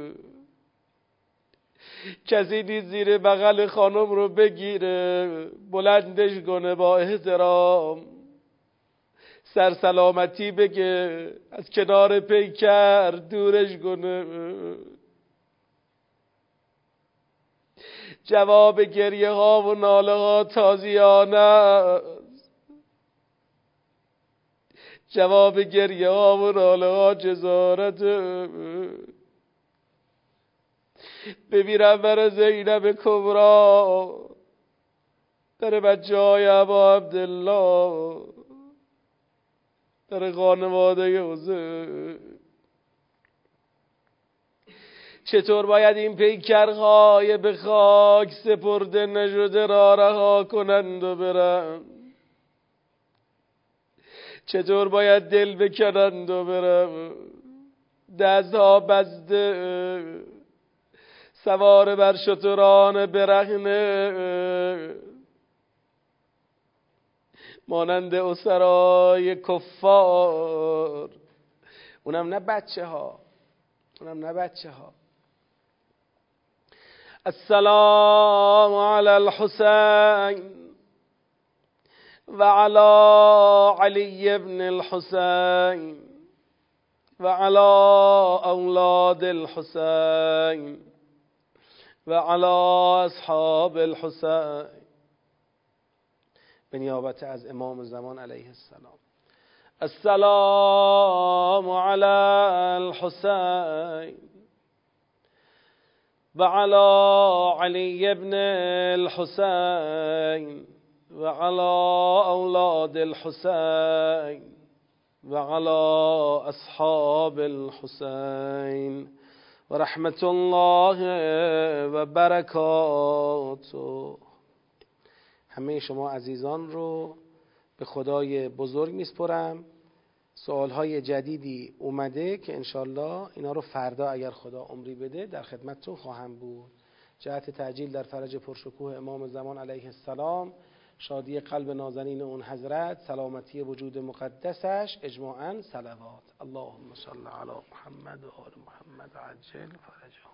کسی نیست زیر بغل خانم رو بگیره. بلندش کنه با احترام. سرسلامتی بگه. از کنار پیکر دورش کنه. جواب گریه ها و ناله ها تازیانه جواب گریه ها و ناله ها جزارت ببیرم بر زینب کبرا در بچه های عبا عبدالله در خانواده حسین. چطور باید این پیکرهای به خاک سپرده نشده را رها کنند و برند؟ چطور باید دل بکنند و برند؟ دستها بسته سوار بر شتران برهنه. مانند اسرای کفار. اونم نه بچه ها اونم نه بچه ها السلام على الحسين وعلى علي بن الحسين وعلى أولاد الحسين وعلى أصحاب الحسين. به از امام زمان علیه السلام. السلام على الحسين. وعلى علي بن الحسين وعلى أولاد الحسين وعلى أصحاب الحسين ورحمة الله وبركاته همه شما عزیزان رو به خدای بزرگ میسپرم. های جدیدی اومده که انشالله اینا رو فردا اگر خدا عمری بده در خدمتتون خواهم بود. جهت تعجیل در فرج پرشکوه امام زمان علیه السلام شادی قلب نازنین اون حضرت سلامتی وجود مقدسش اجماعا صلوات. اللهم صل علی محمد و آل محمد عجل فرجهم